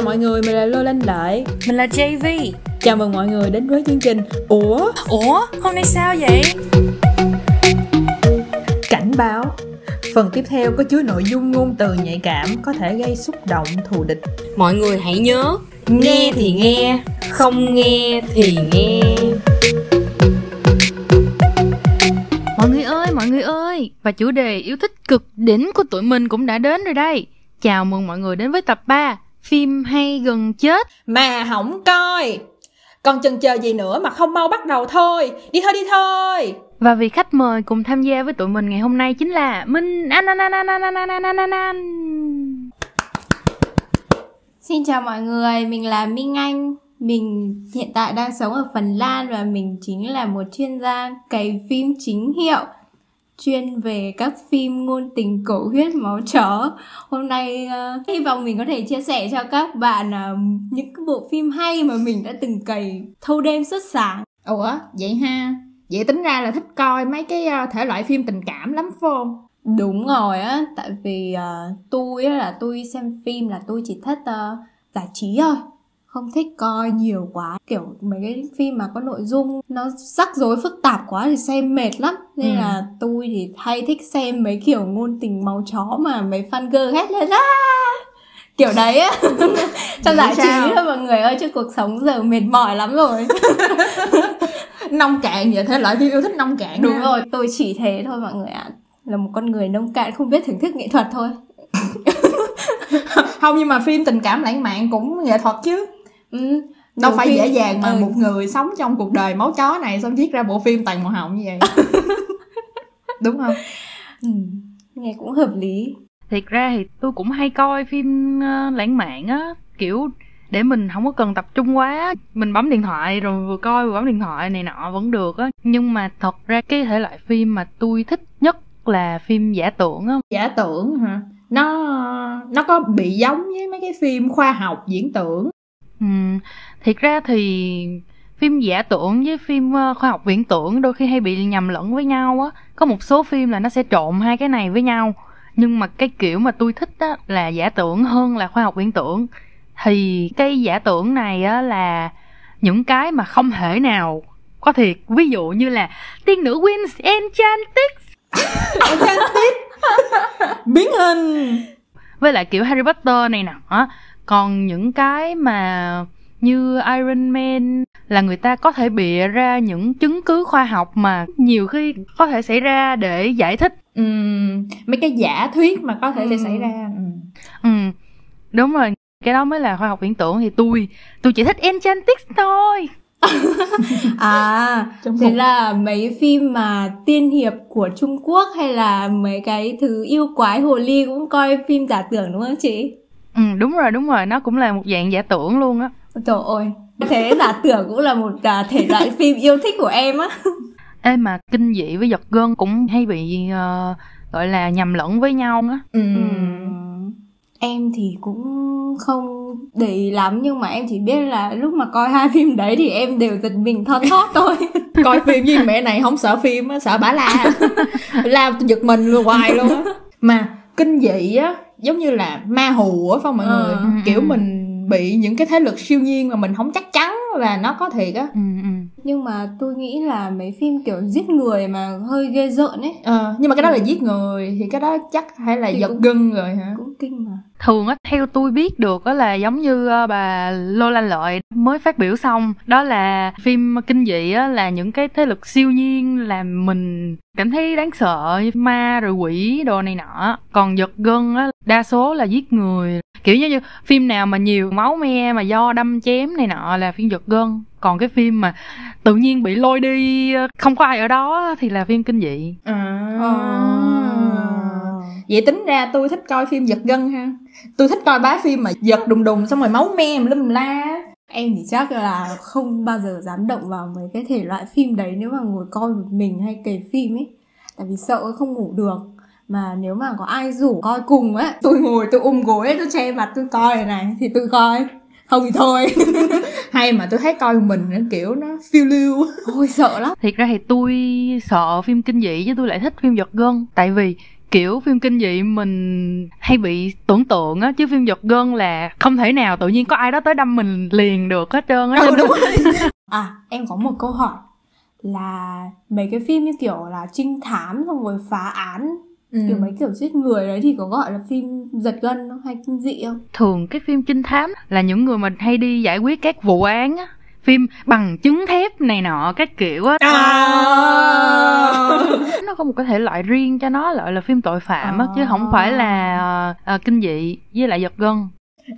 Chào mọi người, mình là Lô Lanh Lợi Mình là JV Chào mừng mọi người đến với chương trình Ủa? Ủa? Hôm nay sao vậy? Cảnh báo. Phần tiếp theo có chứa nội dung ngôn từ nhạy cảm có thể gây xúc động thù địch. Mọi người hãy nhớ Nghe thì nghe Không nghe thì nghe. Mọi người ơi, mọi người ơi. Và chủ đề yêu thích cực đỉnh của tụi mình cũng đã đến rồi đây. Chào mừng mọi người đến với tập 3 Phim hay gần chết? Mà không coi. Còn chần chờ gì nữa mà không mau bắt đầu thôi. Đi thôi đi thôi. Và vị khách mời cùng tham gia với tụi mình ngày hôm nay chính là Minh An An An An An An An An An An Xin chào mọi người, mình là Minh Anh. Mình hiện tại đang sống ở Phần Lan và mình chính là một chuyên gia cày phim chính hiệu chuyên về các phim ngôn tình cổ huyết máu chó. Hôm nay uh, hy vọng mình có thể chia sẻ cho các bạn uh, những cái bộ phim hay mà mình đã từng cày thâu đêm suốt sáng. Ủa, vậy ha. Vậy tính ra là thích coi mấy cái ờ, thể loại phim tình cảm lắm phải không? Đúng rồi á, tại vì uh, tôi á, là tôi xem phim là tôi chỉ thích uh, giải trí thôi không thích coi nhiều quá. Kiểu mấy cái phim mà có nội dung nó rắc rối phức tạp quá thì xem mệt lắm. Nên ừ. là tôi thì hay thích xem mấy kiểu ngôn tình máu chó mà mấy fan girl hét lên á kiểu đấy á. Cho giải trí thôi mọi người ơi chứ cuộc sống giờ mệt mỏi lắm rồi. Nông cạn vậy thế loại phim yêu thích nông cạn đúng ha. rồi tôi chỉ thế thôi mọi người ạ. À. là một con người nông cạn không biết thưởng thức nghệ thuật thôi. Không nhưng mà phim tình cảm lãng mạn cũng nghệ thuật chứ ừ, đâu phải phim... dễ dàng mà ừ. một người sống trong cuộc đời máu chó này xong viết ra bộ phim toàn màu hồng như vậy? Đúng không? Ừ, nghe cũng hợp lý. Thiệt ra thì tôi cũng hay coi phim uh, lãng mạn á. Kiểu để mình không có cần tập trung quá mình bấm điện thoại rồi vừa coi vừa bấm điện thoại này nọ vẫn được á. Nhưng mà thật ra cái thể loại phim mà tôi thích nhất là phim giả tưởng á. Giả tưởng hả? Nó nó có bị giống với mấy cái phim khoa học diễn tưởng ừ. Thiệt ra thì phim giả tưởng với phim ờ, khoa học viễn tưởng đôi khi hay bị nhầm lẫn với nhau á. Có một số phim là nó sẽ trộn hai cái này với nhau. Nhưng mà cái kiểu mà tôi thích á là giả tưởng hơn là khoa học viễn tưởng. Thì cái giả tưởng này á là những cái mà không thể nào có thiệt ví dụ như là tiên nữ Wins Enchantrix. Enchantrix? Biến hình. Với lại kiểu Harry Potter này nọ còn những cái mà như Iron Man là người ta có thể bịa ra những chứng cứ khoa học mà nhiều khi có thể xảy ra để giải thích ừ, mấy cái giả thuyết mà có thể ừ. sẽ xảy ra ừ. ừ đúng rồi cái đó mới là khoa học viễn tưởng thì tôi tôi chỉ thích Enchantrix thôi à thế là mấy phim mà tiên hiệp của Trung Quốc hay là mấy cái thứ yêu quái hồ ly cũng coi phim giả tưởng đúng không chị? Ừ đúng rồi đúng rồi nó cũng là một dạng giả tưởng luôn á. Trời ơi thế giả tưởng cũng là một à, thể loại phim yêu thích của em á. Ê mà kinh dị với giật gân cũng hay bị uh, gọi là nhầm lẫn với nhau á. Ừ. ừ em thì cũng không để ý lắm nhưng mà em chỉ biết là lúc mà coi hai phim đấy thì em đều giật mình thon thót thôi coi phim với mẹ này không sợ phim á sợ bả la la giật mình luôn hoài luôn á mà kinh dị á giống như là ma hù á phải không mọi ừ, người kiểu ừ. mình bị những cái thế lực siêu nhiên mà mình không chắc chắn là nó có thiệt á. Ừ, ừ. nhưng mà tôi nghĩ là mấy phim kiểu giết người mà hơi ghê rợn ấy. Ờ nhưng mà cái đó là ừ. giết người thì cái đó chắc hay là thì giật cũng, gân rồi hả? cũng kinh mà. Thường á theo tôi biết được á là giống như ờ, bà Lola Lợi mới phát biểu xong đó là phim kinh dị á là những cái thế lực siêu nhiên làm mình cảm thấy đáng sợ ma rồi quỷ đồ này nọ. Còn giật gân á đa số là giết người kiểu như, như phim nào mà nhiều máu me mà do đâm chém này nọ là phim giật gân. Còn cái phim mà tự nhiên bị lôi đi không có ai ở đó thì là phim kinh dị. À. à. vậy tính ra tôi thích coi phim giật gân ha. Tôi thích coi bá phim mà giật đùng đùng xong rồi máu me lum la em thì chắc là không bao giờ dám động vào mấy cái thể loại phim đấy nếu mà ngồi coi một mình hay kể phim ấy. Tại vì sợ không ngủ được mà nếu mà có ai rủ coi cùng á tôi ngồi tôi ôm gối tôi che mặt tôi coi này, này thì tôi coi. Không thì thôi. Hay mà tôi thấy coi mình nó kiểu nó phiêu lưu. Ôi sợ lắm. Thiệt ra thì tôi sợ phim kinh dị chứ tôi lại thích phim giật gân. Tại vì kiểu phim kinh dị mình hay bị tưởng tượng á chứ phim giật gân là không thể nào tự nhiên có ai đó tới đâm mình liền được hết trơn á. Ừ, đúng rồi. À, em có một câu hỏi là mấy cái phim như kiểu là trinh thám xong rồi phá án ừ. kiểu mấy kiểu giết người đấy thì có gọi là phim giật gân không hay kinh dị không? thường cái phim trinh thám là những người mình hay đi giải quyết các vụ án á phim bằng chứng thép này nọ các kiểu á à. nó có một cái thể loại riêng cho nó gọi là phim tội phạm á chứ không phải là ờ, kinh dị với lại giật gân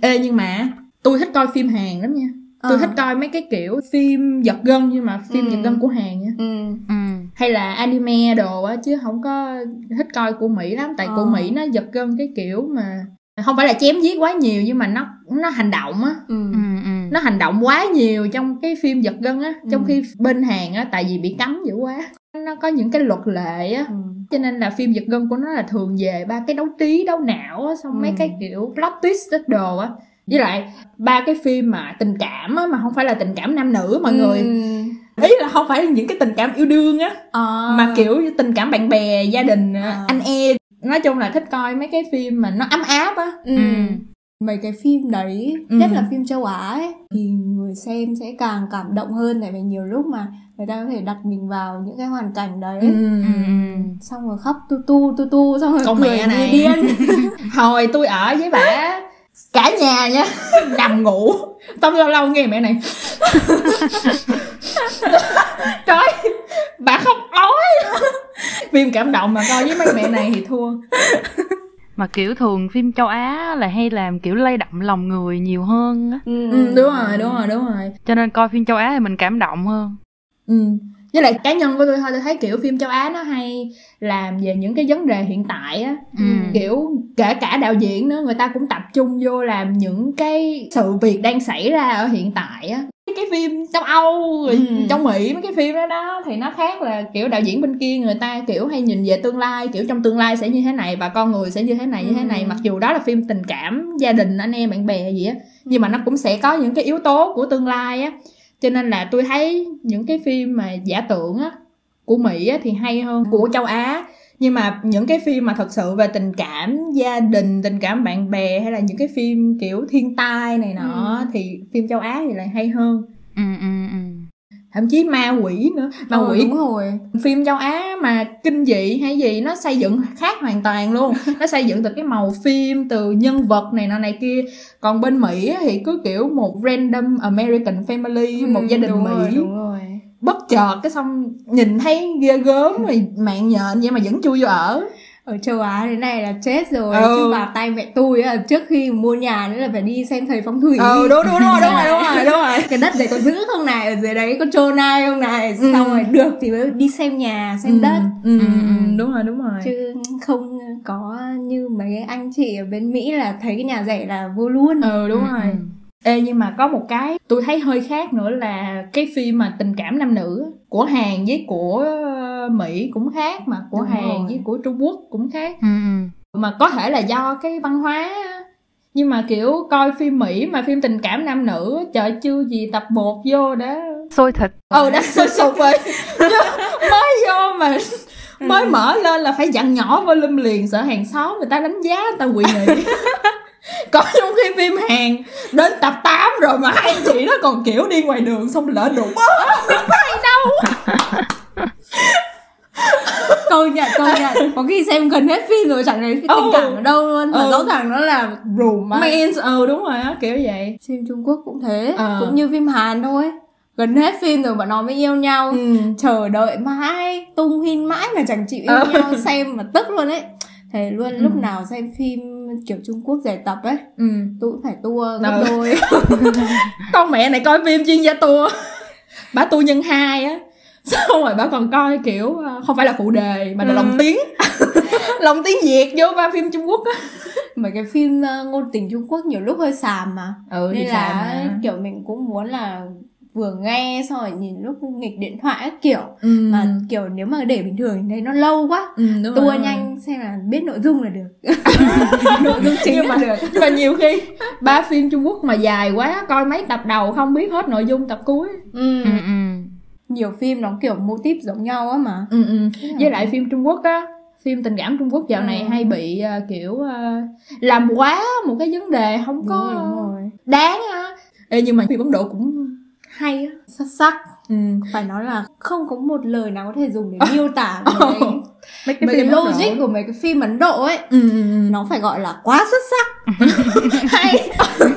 ê nhưng mà tôi thích coi phim hàn lắm nha tôi Ờ. thích coi mấy cái kiểu phim giật gân nhưng mà phim Ừ. giật gân của hàn nha Ừ. ừ hay là anime đồ á chứ không có thích coi của mỹ lắm tại của Ờ. mỹ nó giật gân cái kiểu mà không phải là chém giết quá nhiều nhưng mà nó nó hành động á Ừ. ừ ừ nó hành động quá nhiều trong cái phim giật gân á trong Ừ. khi bên hàn á tại vì bị cấm dữ quá nó có những cái luật lệ á Ừ. cho nên là phim giật gân của nó là thường về ba cái đấu trí đấu não á xong mấy Ừ. cái kiểu plot twist đó đồ á với lại ba cái phim mà tình cảm á mà không phải là tình cảm nam nữ mọi người Ừ. ý là không phải những cái tình cảm yêu đương á À. mà kiểu như tình cảm bạn bè gia đình À. anh em nói chung là thích coi mấy cái phim mà nó ấm áp á Ừ. Ừ. mấy cái phim đấy Ừ. nhất là phim châu Á ấy thì người xem sẽ càng cảm động hơn tại vì nhiều lúc mà người ta có thể đặt mình vào những cái hoàn cảnh đấy ừ. ừ ừ xong rồi khóc tu tu tu tu xong rồi Con cười mẹ như này. điên hồi tôi ở với bà cả nhà nha nằm ngủ xong lâu lâu nghe mẹ này trời bà khóc ói phim cảm động mà coi với mấy mẹ này thì thua mà kiểu thường phim châu Á là hay làm kiểu lay động lòng người nhiều hơn á ừ. ừ, đúng rồi đúng rồi đúng rồi cho nên coi phim châu Á thì mình cảm động hơn ừ. với lại cá nhân của tôi thôi tôi thấy kiểu phim châu Á nó hay làm về những cái vấn đề hiện tại á ừ. kiểu kể cả đạo diễn nữa người ta cũng tập trung vô làm những cái sự việc đang xảy ra ở hiện tại á Mấy cái phim châu Âu rồi Ừ. châu Mỹ mấy cái phim đó đó thì nó khác là kiểu đạo diễn bên kia người ta kiểu hay nhìn về tương lai kiểu trong tương lai sẽ như thế này và con người sẽ như thế này như thế này Ừ. mặc dù đó là phim tình cảm gia đình anh em bạn bè gì á nhưng mà nó cũng sẽ có những cái yếu tố của tương lai á cho nên là tôi thấy những cái phim mà giả tưởng á của Mỹ á, thì hay hơn của châu Á nhưng mà những cái phim mà thật sự về tình cảm gia đình tình cảm bạn bè hay là những cái phim kiểu thiên tai này nọ Ừ. thì phim châu Á thì lại hay hơn. Ừ ừ ừ. Thậm chí ma quỷ nữa. Ma Ờ, quỷ. đúng rồi. Phim châu Á mà kinh dị hay gì nó xây dựng khác hoàn toàn luôn. Nó xây dựng từ cái màu phim từ nhân vật này nọ này kia. Còn bên Mỹ thì cứ kiểu một random American family một Ừ, gia đình đúng Mỹ. rồi, đúng rồi bất chợt cái xong nhìn thấy ghê gớm rồi mạng nhện vậy mà vẫn chui vô ở ở châu Á thế này là chết rồi Ừ. chứ vào tay mẹ tôi á trước khi mua nhà nữa là phải đi xem thầy phong thủy ừ đúng đúng đúng rồi đúng rồi đúng rồi đúng rồi cái đất này có giữ không này ở dưới đấy có trôn ai không này Ừ. xong rồi được thì mới đi xem nhà xem đất ừ, ừ, Ừ, ừ. đúng rồi đúng rồi chứ không có như mấy anh chị ở bên Mỹ là thấy cái nhà rẻ là vô luôn ừ đúng Ừ, rồi ừ. Ê nhưng mà có một cái tôi thấy hơi khác nữa là cái phim mà tình cảm nam nữ của Hàn với của ờ, Mỹ cũng khác mà của Đúng Hàn rồi. với của Trung Quốc cũng khác. Ừ ừ. Mà có thể là do cái văn hóa nhưng mà kiểu coi phim Mỹ mà phim tình cảm nam nữ chợ chưa gì tập 1 vô đã. Xôi thịt. Ừ đã sôi sục rồi. Mới vô mà mới mở lên là phải dặn nhỏ volume liền sợ hàng xóm người ta đánh giá người ta quỵ nghị còn trong khi phim Hàn đến tập 8 rồi mà hai chị nó còn kiểu đi ngoài đường xong lỡ đụng. Á công nhận công nhận. Có khi xem gần hết phim rồi chẳng thấy cái tình cảm ở đâu luôn mà Ừ. rõ ràng nó là mà men ừ đúng rồi á kiểu vậy. Phim Trung Quốc cũng thế Ờ. cũng như phim Hàn thôi. Gần hết phim rồi bọn nó mới yêu nhau. Ừ. chờ đợi mãi tung hin mãi mà chẳng chịu yêu Ờ. nhau xem mà tức luôn ấy thế luôn Ừ. lúc nào xem phim kiểu Trung Quốc giải tập ấy ừ. tôi cũng phải tua gấp Ừ. đôi. Con mẹ này coi phim chuyên gia tour. Bà tour nhân hai á. Xong rồi bà còn coi kiểu ờ, không phải là phụ đề mà là Ừ. lồng tiếng. Lồng tiếng việt vô ba phim trung quốc á. Mấy cái phim ờ, ngôn tình Trung Quốc nhiều lúc hơi xàm mà. Ừ nên là kiểu mình cũng muốn là vừa nghe xong rồi nhìn lúc nghịch điện thoại các kiểu ừ. mà kiểu nếu mà để bình thường thì thấy nó lâu quá ừ, đúng tua rồi. nhanh xem là biết nội dung là được nội dung chính nhưng là mà được nhưng mà nhiều khi ba phim trung quốc mà dài quá coi mấy tập đầu không biết hết nội dung tập cuối ừ. ừ ừ nhiều phim nó kiểu mô típ giống nhau á mà ừ, ừ. với lại phim trung quốc á phim tình cảm Trung Quốc dạo này Ừ. hay bị ờ, kiểu ờ, làm quá một cái vấn đề không có Đúng rồi, đúng rồi. đáng á Ê, nhưng mà phim Ấn Độ cũng hay xuất sắc. Ừ. phải nói là không có một lời nào có thể dùng để miêu tả về cái, mấy mấy cái logic của mấy cái phim Ấn Độ ấy. Ừ, ừ, ừ. nó phải gọi là quá xuất sắc. Hay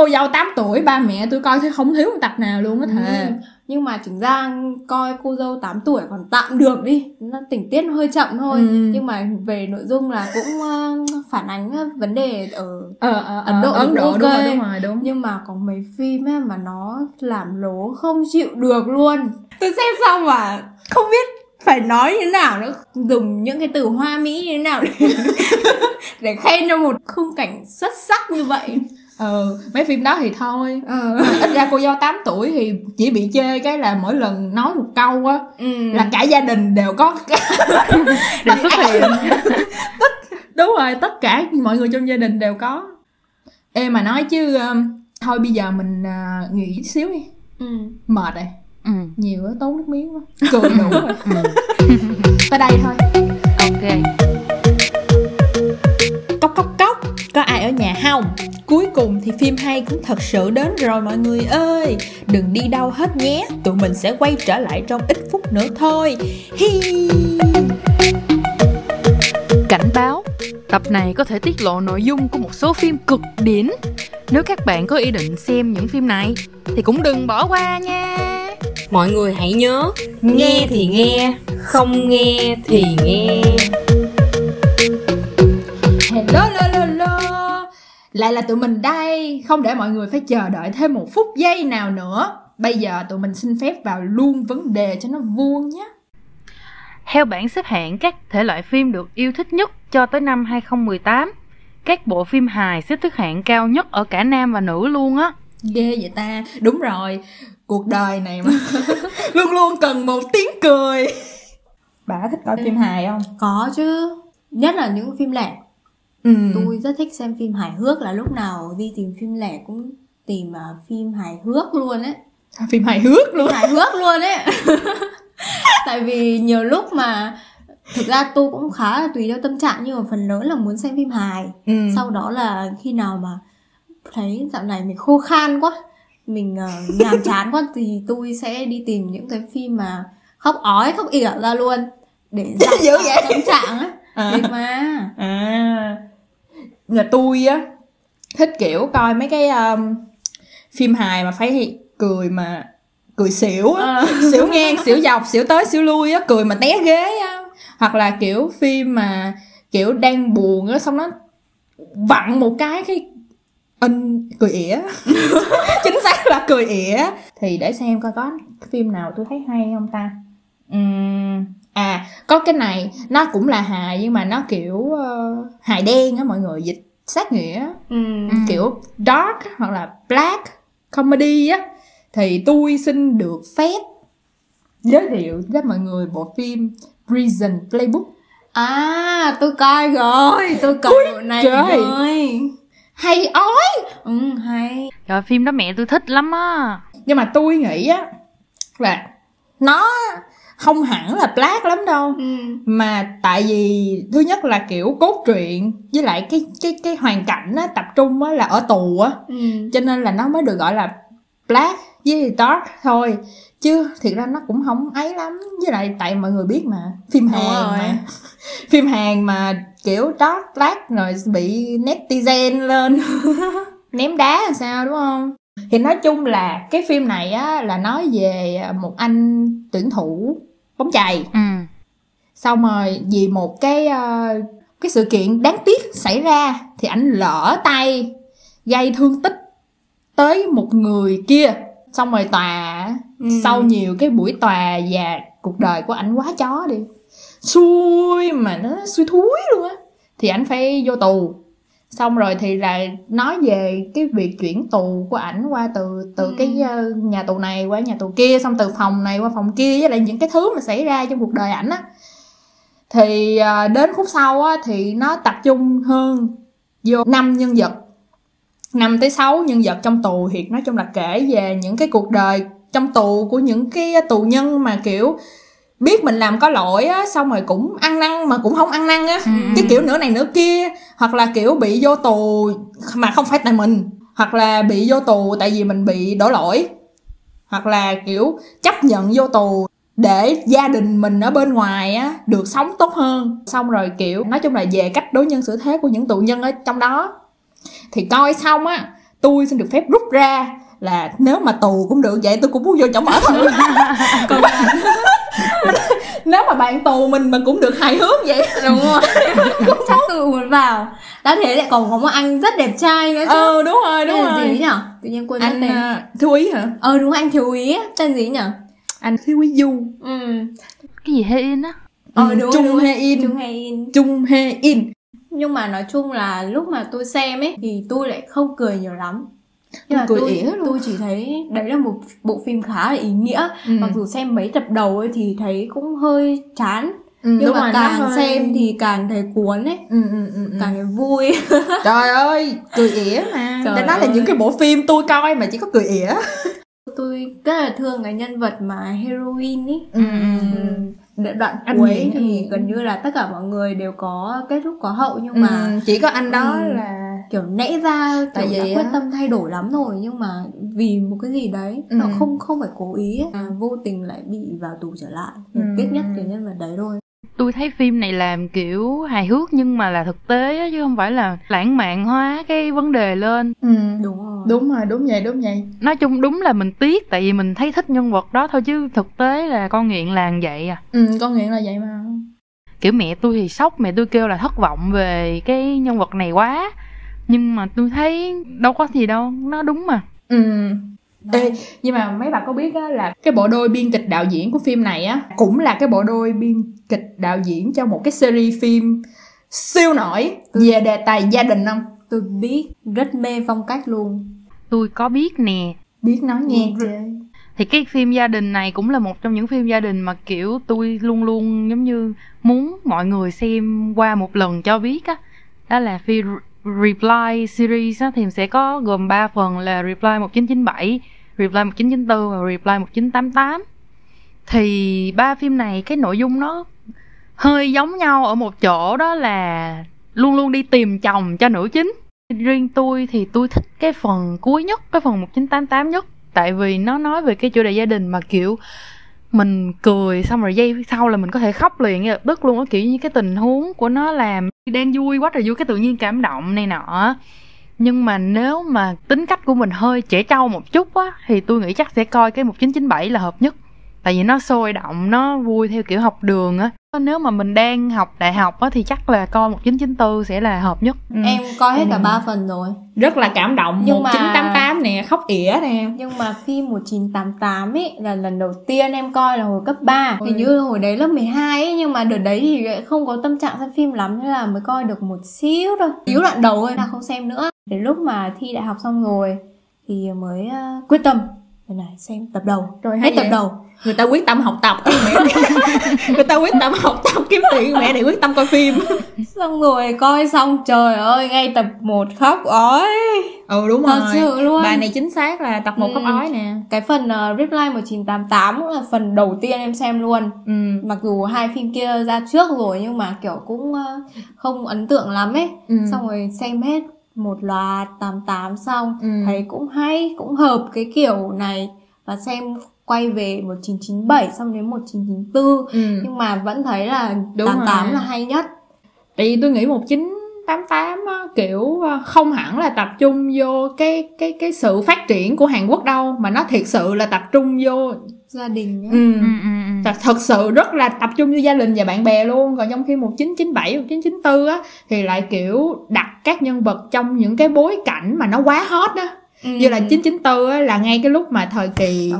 cô dâu 8 tuổi ba mẹ tôi coi thấy không thiếu một tập nào luôn á thề. Ừ. nhưng mà chính ra coi cô dâu 8 tuổi còn tạm được đi. Nó tình tiết nó hơi chậm thôi Ừ. nhưng mà về nội dung là cũng ờ, phản ánh ờ, vấn đề ở ờ, ờ, Ấn Độ Ấn Độ cũng đúng rồi đúng rồi đúng. Nhưng mà có mấy phim ấy mà nó làm lố không chịu được luôn. Tôi xem xong mà không biết phải nói như thế nào nữa. Dùng những cái từ hoa mỹ như thế nào để, để khen cho một khung cảnh xuất sắc như vậy ờ mấy phim đó thì thôi. Ờ. ít ra cô dâu 8 tuổi thì chỉ bị chê cái là mỗi lần nói một câu á ừ. là cả gia đình đều có Đều xuất hiện. Đúng rồi tất cả mọi người trong gia đình đều có. Ê mà nói chứ um, thôi bây giờ mình uh, nghỉ xíu đi. Ừ. mệt rồi. Ừ. nhiều quá tốn nước miếng quá. Cười đủ rồi. Tới đây thôi. Ok. Cốc cốc cốc, ai ở nhà không? Cuối cùng thì phim hay cũng thật sự đến rồi mọi người ơi. Đừng đi đâu hết nhé, tụi mình sẽ quay trở lại trong ít phút nữa thôi. Hi. Cảnh báo. Tập này có thể tiết lộ nội dung của một số phim cực điển Nếu các bạn có ý định xem những phim này Thì cũng đừng bỏ qua nha. Mọi người hãy nhớ Nghe thì nghe Không nghe thì nghe. Hello hello lại là tụi mình đây không để mọi người phải chờ đợi thêm một phút giây nào nữa. Bây giờ tụi mình xin phép vào luôn vấn đề cho nó vuông nhé. Theo bảng xếp hạng các thể loại phim được yêu thích nhất cho tới năm 2018 Các bộ phim hài xếp thứ hạng cao nhất ở cả nam và nữ luôn á. Ghê vậy ta. Đúng rồi. Cuộc đời này mà luôn luôn cần một tiếng cười. Bà thích coi phim hài không? Có chứ. Nhất là những phim lẻ ừ. tôi rất thích xem phim hài hước là lúc nào đi tìm phim lẻ cũng tìm uh, phim hài hước luôn ấy phim hài hước luôn hài hước luôn ấy tại vì nhiều lúc mà thực ra tôi cũng khá là tùy theo tâm trạng nhưng mà phần lớn là muốn xem phim hài ừ. sau đó là khi nào mà thấy dạo này mình khô khan quá mình uh, nhàm chán quá thì tôi sẽ đi tìm những cái phim mà khóc ói khóc ỉa ra luôn để giảm Dữ vậy? tâm trạng á À. Mà à là tôi á thích kiểu coi mấy cái um, phim hài mà phải cười mà cười xỉu á. Xỉu ngang xỉu dọc xỉu tới xỉu lui á cười mà té ghế á. Hoặc là kiểu phim mà kiểu đang buồn á xong nó vặn một cái cái anh cười ỉa. Chính xác là cười ỉa. Thì để xem coi có phim nào tôi thấy hay không ta. Ừm, à có cái này nó cũng là hài nhưng mà nó kiểu uh, hài đen á mọi người dịch sát nghĩa. Ừ. kiểu dark hoặc là black comedy á. Thì tôi xin được phép giới thiệu với mọi người bộ phim Prison Playbook. À tôi coi rồi tôi coi bộ này trời. rồi. Hay ói ừ hay. Trời phim đó mẹ tôi thích lắm á. Nhưng mà tôi nghĩ á là nó không hẳn là black lắm đâu ừ. mà tại vì thứ nhất là kiểu cốt truyện với lại cái cái cái hoàn cảnh á tập trung á là ở tù á Ừ. cho nên là nó mới được gọi là black với dark thôi chứ thiệt ra nó cũng không ấy lắm với lại tại mọi người biết mà phim Đúng hàn rồi. mà phim hàn mà kiểu dark black rồi bị netizen lên ném đá làm sao đúng không thì nói chung là cái phim này á là nói về một anh tuyển thủ bóng chày. Ừ. Xong rồi vì một cái ờ, cái sự kiện đáng tiếc xảy ra thì ảnh lỡ tay gây thương tích tới một người kia. Xong rồi tòa Ừ. sau nhiều cái buổi tòa và cuộc đời của ảnh quá chó đi xui mà nó xui thúi luôn á thì ảnh phải vô tù xong rồi thì là nói về cái việc chuyển tù của ảnh qua từ từ Ừ. cái ờ, nhà tù này qua nhà tù kia xong từ phòng này qua phòng kia với lại những cái thứ mà xảy ra trong cuộc đời ảnh á thì ờ, đến khúc sau á thì nó tập trung hơn vô năm nhân vật năm tới sáu nhân vật trong tù thì nói chung là kể về những cái cuộc đời trong tù của những cái tù nhân mà kiểu biết mình làm có lỗi á xong rồi cũng ăn năn mà cũng không ăn năn á. Ừ. cái kiểu nửa này nửa kia hoặc là kiểu bị vô tù mà không phải tại mình hoặc là bị vô tù tại vì mình bị đổ lỗi hoặc là kiểu chấp nhận vô tù để gia đình mình ở bên ngoài á được sống tốt hơn. Xong rồi kiểu nói chung là về cách đối nhân xử thế của những tù nhân ở trong đó. Thì coi xong á tôi xin được phép rút ra là nếu mà tù cũng được vậy tôi cũng muốn vô chỗ mở thử còn nếu mà bạn tù mình mà cũng được hài hước vậy. Đúng rồi. Chắc tôi muốn vào. Đã thế lại còn có một anh rất đẹp trai nữa chứ. Ờ đúng rồi đúng tên rồi. gì nhở tự nhiên quên mất anh tên. à, thiếu ý hả? Ờ đúng anh thiếu úy á, tên gì nhở anh thiếu ý du. Ừ. Cái gì hay in á? Ờ Ừ, đúng Trung. Hae In. Trung Hae In. Trung hê in. Nhưng mà nói chung là lúc mà tôi xem ấy thì tôi lại không cười nhiều lắm nhưng mà tôi luôn. tôi chỉ thấy đấy là một bộ phim khá là ý nghĩa Ừ. mặc dù xem mấy tập đầu ấy thì thấy cũng hơi chán ừ, nhưng mà càng hơi- xem thì càng thấy cuốn ấy ừ, ừ, ừ, ừ. càng thấy vui trời ơi cười ỉa mà Trời đó là những cái bộ phim tôi coi mà chỉ có cười ỉa tôi rất là thương cái nhân vật mà heroin ý ừ, Ừ. Đ- đoạn Anh cuối thì gần như là tất cả mọi người đều có kết thúc có hậu nhưng ừ, mà chỉ có anh đó Ừ. là kiểu nãy ra Tại kiểu vì đã quyết á- tâm thay đổi lắm rồi nhưng mà vì một cái gì đấy Ừ. nó không không phải cố ý ấy, mà vô tình lại bị vào tù trở lại. Ừ. tiếc nhất cái nhân vật đấy thôi. Tôi thấy phim này làm kiểu hài hước nhưng mà là thực tế á, chứ không phải là lãng mạn hóa cái vấn đề lên. Ừ. đúng rồi. Đúng rồi đúng vậy đúng vậy. Nói chung đúng là mình tiếc tại vì mình thấy thích nhân vật đó thôi chứ thực tế là con nghiện là vậy à. Ừ, con nghiện là vậy mà. Kiểu mẹ tôi thì sốc mẹ tôi kêu là thất vọng về cái nhân vật này quá nhưng mà tôi thấy đâu có gì đâu nó đúng mà. Ừ. Ê, nhưng mà mấy bà có biết á, là cái bộ đôi biên kịch đạo diễn của phim này á cũng là cái bộ đôi biên kịch đạo diễn cho một cái series phim siêu nổi về đề tài gia đình không? Tôi biết rất mê phong cách luôn. Tôi có biết nè. Biết nói nghe. Chơi thì cái phim gia đình này cũng là một trong những phim gia đình mà kiểu tôi luôn luôn giống như muốn mọi người xem qua một lần cho biết á. Đó là phim Reply series á thì sẽ có gồm 3 phần là Reply 1997, Reply 1994 và Reply 1988. Thì ba phim này cái nội dung nó hơi giống nhau ở một chỗ đó là luôn luôn đi tìm chồng cho nữ chính. Riêng tôi thì tôi thích cái phần cuối nhất, cái phần 1988 nhất tại vì nó nói về cái chủ đề gia đình mà kiểu mình cười xong rồi giây sau là mình có thể khóc liền ngay lập tức luôn á, kiểu như cái tình huống của nó làm đang vui quá trời vui, cái tự nhiên cảm động này nọ. Nhưng mà nếu mà tính cách của mình hơi trẻ trâu một chút á, thì tôi nghĩ chắc sẽ coi cái 1997 là hợp nhất tại vì nó sôi động nó vui theo kiểu học đường á. Nếu mà mình đang học đại học á thì chắc là coi 1994 sẽ là hợp nhất. Ừ. em coi hết cả Ừ. ba phần rồi. Rất là cảm động Nhưng mà- 1988 nè khóc ỉa nè. Nhưng mà phim 1988 ấy là lần đầu tiên em coi là hồi cấp 3 Ôi. Hình như hồi đấy lớp 12 ấy Nhưng mà đợt đấy thì không có tâm trạng xem phim lắm Thế là mới coi được một xíu thôi. Xíu đoạn đầu thôi là không xem nữa. Đến lúc mà thi đại học xong rồi Thì mới ờ, quyết tâm Đây này xem tập đầu. Rồi, Hết hay tập vậy? đầu. Người ta quyết tâm học tập người ta quyết tâm học tập kiếm tiền mẹ này quyết tâm coi phim. Xong rồi coi xong trời ơi Ngay tập 1 khóc ói. Ừ đúng Thật rồi. sự luôn. Bài này chính xác là tập một Ừ. khóc ói nè. Cái phần uh, Reply 1988 cũng là phần đầu tiên em xem luôn. Ừ. Mặc dù hai phim kia ra trước rồi nhưng mà kiểu cũng ờ, không ấn tượng lắm ấy. Ừ. Xong rồi xem hết một loạt 88 xong Ừ. thấy cũng hay cũng hợp cái kiểu này và xem quay về 1997 xong đến 1994 ừ nhưng mà vẫn thấy là Đúng 88 rồi. là hay nhất tại vì tôi nghĩ 1988 á, kiểu ờ, không hẳn là tập trung vô cái cái cái sự phát triển của Hàn Quốc đâu mà nó thiệt sự là tập trung vô gia đình ấy. ừ, ừ, ừ. Thật, thật sự rất là tập trung vô gia đình và bạn bè luôn còn trong khi 1997 1994 á thì lại kiểu đặt các nhân vật trong những cái bối cảnh mà nó quá hot á Ừ. như là 994 á là ngay cái lúc mà thời kỳ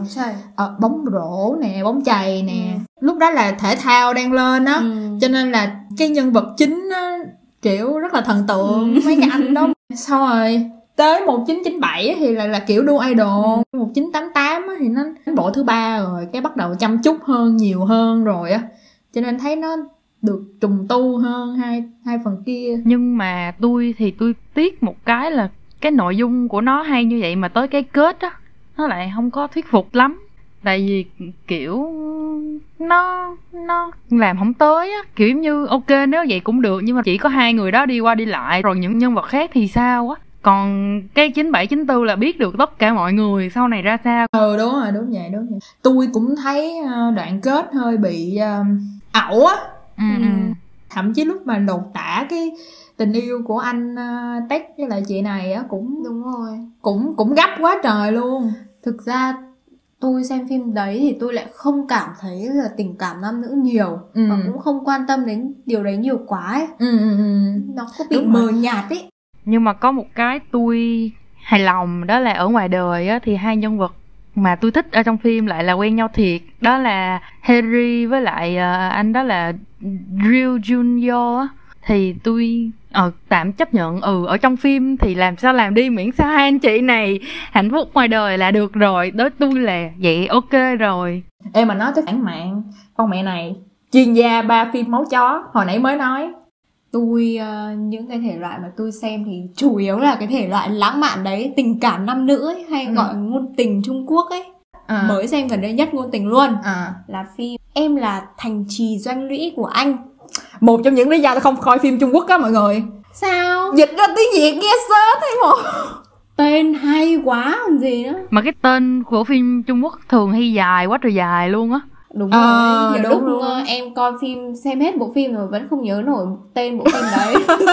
ờ, bóng rổ nè bóng chày nè Ừ. lúc đó là thể thao đang lên á Ừ. cho nên là cái nhân vật chính á, kiểu rất là thần tượng Ừ. mấy cái anh đó xong rồi tới 1997 thì là là kiểu đua idol. 1988 thì nó đến bộ thứ ba rồi, cái bắt đầu chăm chút hơn, nhiều hơn rồi á. Cho nên thấy nó được trùng tu hơn hai hai phần kia. Nhưng mà tôi thì tôi tiếc một cái là cái nội dung của nó hay như vậy mà tới cái kết á, nó lại không có thuyết phục lắm. Tại vì, kiểu, nó nó làm không tới á. Kiểu như, ok, nếu vậy cũng được, nhưng mà chỉ có hai người đó đi qua đi lại, rồi những nhân vật khác thì sao á? Còn cái chín bảy chín tư là biết được tất cả mọi người sau này ra sao ừ đúng rồi đúng vậy đúng vậy tôi cũng thấy ờ, đoạn kết hơi bị ờ, ẩu á ừ, Ừ. ừ. thậm chí lúc mà lột tả cái tình yêu của anh uh, Tech với lại chị này á cũng đúng rồi cũng cũng gấp quá trời luôn thực ra tôi xem phim đấy thì tôi lại không cảm thấy là tình cảm nam nữ nhiều Ừ. và cũng không quan tâm đến điều đấy nhiều quá ấy. ừ ừ ừ nó có bị Đúng mờ rồi. nhạt ấy nhưng mà có một cái tôi hài lòng đó là ở ngoài đời á thì hai nhân vật mà tôi thích ở trong phim lại là quen nhau thiệt. Đó là Harry với lại uh, anh đó là Drew Junior á. Thì tôi ờ tạm chấp nhận ừ ở trong phim thì làm sao làm đi miễn sao hai anh chị này hạnh phúc ngoài đời là được rồi. Đối tôi là vậy ok rồi. Em mà nói tới phản mạng Con mẹ này Chuyên gia ba phim máu chó Hồi nãy mới nói tôi ờ, những cái thể loại mà tôi xem thì chủ yếu là cái thể loại lãng mạn đấy tình cảm nam nữ ấy, hay Ừ. gọi ngôn tình Trung Quốc ấy. À, mới xem gần đây nhất ngôn tình luôn. À. là phim em là thành trì doanh lũy của anh. Một trong những lý do tôi không coi phim Trung Quốc á mọi người. Sao? Dịch ra tiếng Việt nghe sớm thấy một tên hay quá còn gì nữa. Mà cái tên của phim Trung Quốc thường hay dài quá trời dài luôn á đúng Ờ, rồi nhiều đúng lúc ờ, em coi phim xem hết bộ phim rồi vẫn không nhớ nổi tên bộ phim đấy.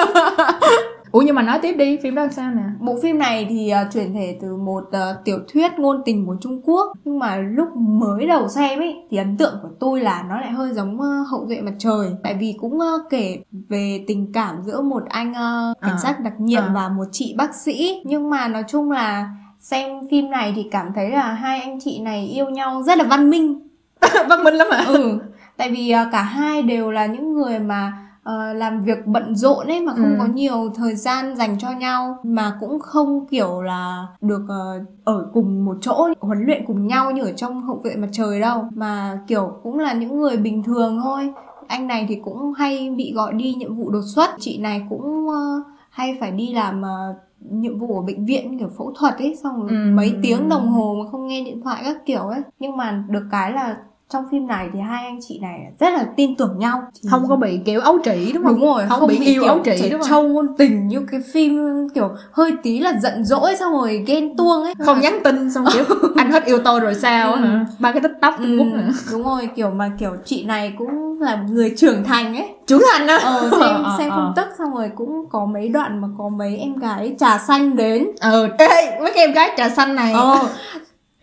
Ủa nhưng mà nói tiếp đi Phim đó làm sao nè? Bộ phim này thì ờ, chuyển thể từ một ờ, tiểu thuyết ngôn tình của Trung Quốc. Nhưng mà lúc mới đầu xem ấy thì ấn tượng của tôi là nó lại hơi giống ờ, hậu duệ mặt trời. Tại vì cũng ờ, kể về tình cảm giữa một anh ờ, cảnh À, sát đặc nhiệm à. và một chị bác sĩ. Nhưng mà nói chung là xem phim này thì cảm thấy là hai anh chị này yêu nhau rất là văn minh Văn minh lắm hả? Ừ. Tại vì à, cả hai đều là những người mà ờ, làm việc bận rộn ấy mà không Ừ. có nhiều thời gian dành cho nhau mà cũng không kiểu là được ờ, ở cùng một chỗ huấn luyện cùng nhau như ở trong hậu vệ mặt trời đâu. Mà kiểu cũng là những người bình thường thôi. Anh này thì cũng hay bị gọi đi nhiệm vụ đột xuất. Chị này cũng ờ, hay phải đi làm ờ, nhiệm vụ ở bệnh viện kiểu phẫu thuật ấy xong rồi Ừ. mấy tiếng đồng hồ mà không nghe điện thoại các kiểu ấy nhưng mà được cái là trong phim này thì hai anh chị này rất là tin tưởng nhau. Không có bị kiểu ấu trĩ đúng không? Đúng rồi Không, bị, yêu ấu trĩ đúng không? trâu ngôn tình như cái phim kiểu hơi tí là giận dỗi xong rồi ghen tuông ấy. Không nhắn tin xong kiểu Anh hết yêu tôi rồi sao hả? Ba cái tiktok ừ, đúng rồi kiểu mà kiểu chị này cũng là người trưởng thành ấy. Trưởng thành á? Ờ, xem Ờ, xem ờ. phân tức xong rồi cũng có mấy đoạn mà có mấy em gái trà xanh đến. Ờ ê mấy cái em gái trà xanh này. Ờ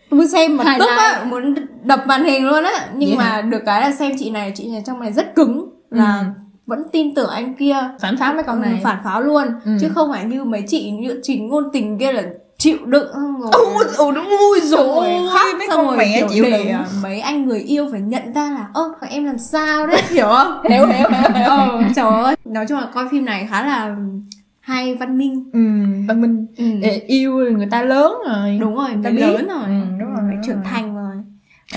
tôi xem mà Hài tức á muốn đập màn hình luôn á. Nhưng Vậy mà được cái là xem chị này chị này trong này rất cứng là Ừ. vẫn tin tưởng anh kia Phản pháo mấy con này. Ừ, phản pháo luôn. Ừ. chứ không phải như mấy chị như chị ngôn tình kia là chịu đựng xong rồi Ui, ui, đúng, ui rồi khóc mấy con mẹ chịu để đựng. à, mấy anh người yêu phải nhận ra là ơ em làm sao đấy? Hiểu không? Hiểu hiểu hiểu hiểu. Ờ trời ơi. Nói chung là coi phim này khá là hay văn minh. Ừ, văn minh. Ừ. Ê, yêu người ta lớn rồi. Đúng rồi Ta người biết. lớn rồi. Ừ, đúng rồi, phải trưởng thành rồi.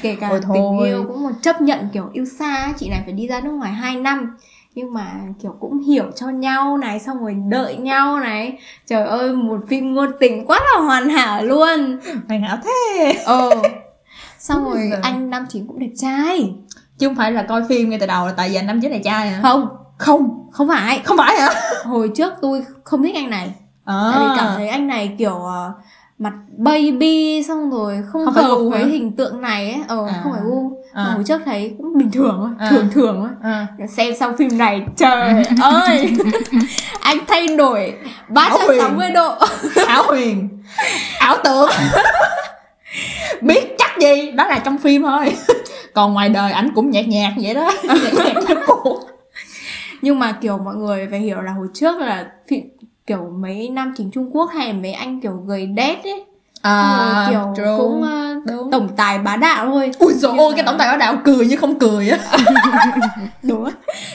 Kể cả Ôi tình thôi. yêu cũng một chấp nhận kiểu yêu xa chị này phải đi ra nước ngoài 2 năm. Nhưng mà kiểu cũng hiểu cho nhau này xong rồi đợi nhau này. Trời ơi một phim ngôn tình quá là hoàn hảo luôn. Hoàn hảo thế. Ờ xong rồi anh nam chính cũng đẹp trai. Chứ không phải là coi phim ngay từ đầu là tại vì anh nam chính này trai hả? Không Không. Không phải. Không phải hả? Hồi trước tôi không thích anh này. À. tại vì cảm thấy anh này kiểu ờ, mặt baby xong rồi không, Không hợp với hình tượng này ấy. Ờ À. không phải gu. À. mà hồi trước thấy cũng bình thường thôi À. thường thường thôi. À. xem xong phim này trời ơi. Anh thay đổi 360 độ. Ảo huyền. Ảo tưởng. Biết chắc gì? Đó là trong phim thôi. Còn ngoài đời ảnh cũng nhạt nhạt vậy đó. Nhạt nhạt nhưng mà kiểu mọi người phải hiểu là hồi trước là phim kiểu mấy nam chính Trung Quốc hay mấy anh kiểu gầy đét ấy. À, kiểu true. cũng ờ, Đúng. tổng tài bá đạo thôi. Ui dồi ôi mà- cái tổng tài ở đạo cười như không cười á. Đúng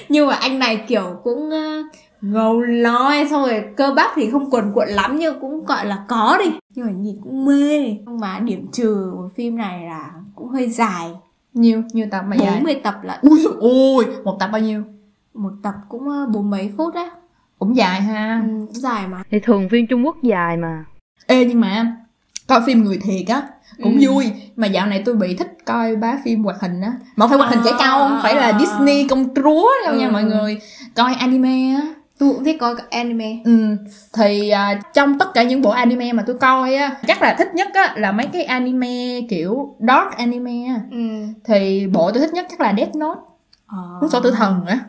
nhưng mà anh này kiểu cũng uh, ngầu loi xong rồi cơ bắp thì không quần cuộn lắm nhưng cũng gọi là có đi. Nhưng mà nhìn cũng mê. Nhưng mà điểm trừ của phim này là cũng hơi dài. Nhiều, nhiều tập mà dài? 40 tập là Ui dồi ôi Một tập bao nhiêu một tập cũng ờ, bốn mấy phút á. Cũng dài ha. Ừ, cũng dài mà. Thì thường phim Trung Quốc dài mà. Ê nhưng mà coi phim người thiệt á cũng Ừ. vui. Mà dạo này tôi bị thích coi bá phim hoạt hình á. Mà không phải hoạt hình À, trẻ trâu không phải là à, à. Disney công chúa đâu nha Ừ. mọi người. Coi anime á. Tôi cũng thích coi anime. Ừ, thì à, trong tất cả những bộ anime mà tôi coi á chắc là thích nhất á là mấy cái anime kiểu dark anime á. Ừ. thì bộ tôi thích nhất chắc là Death Note. Cuốn sổ tử thần á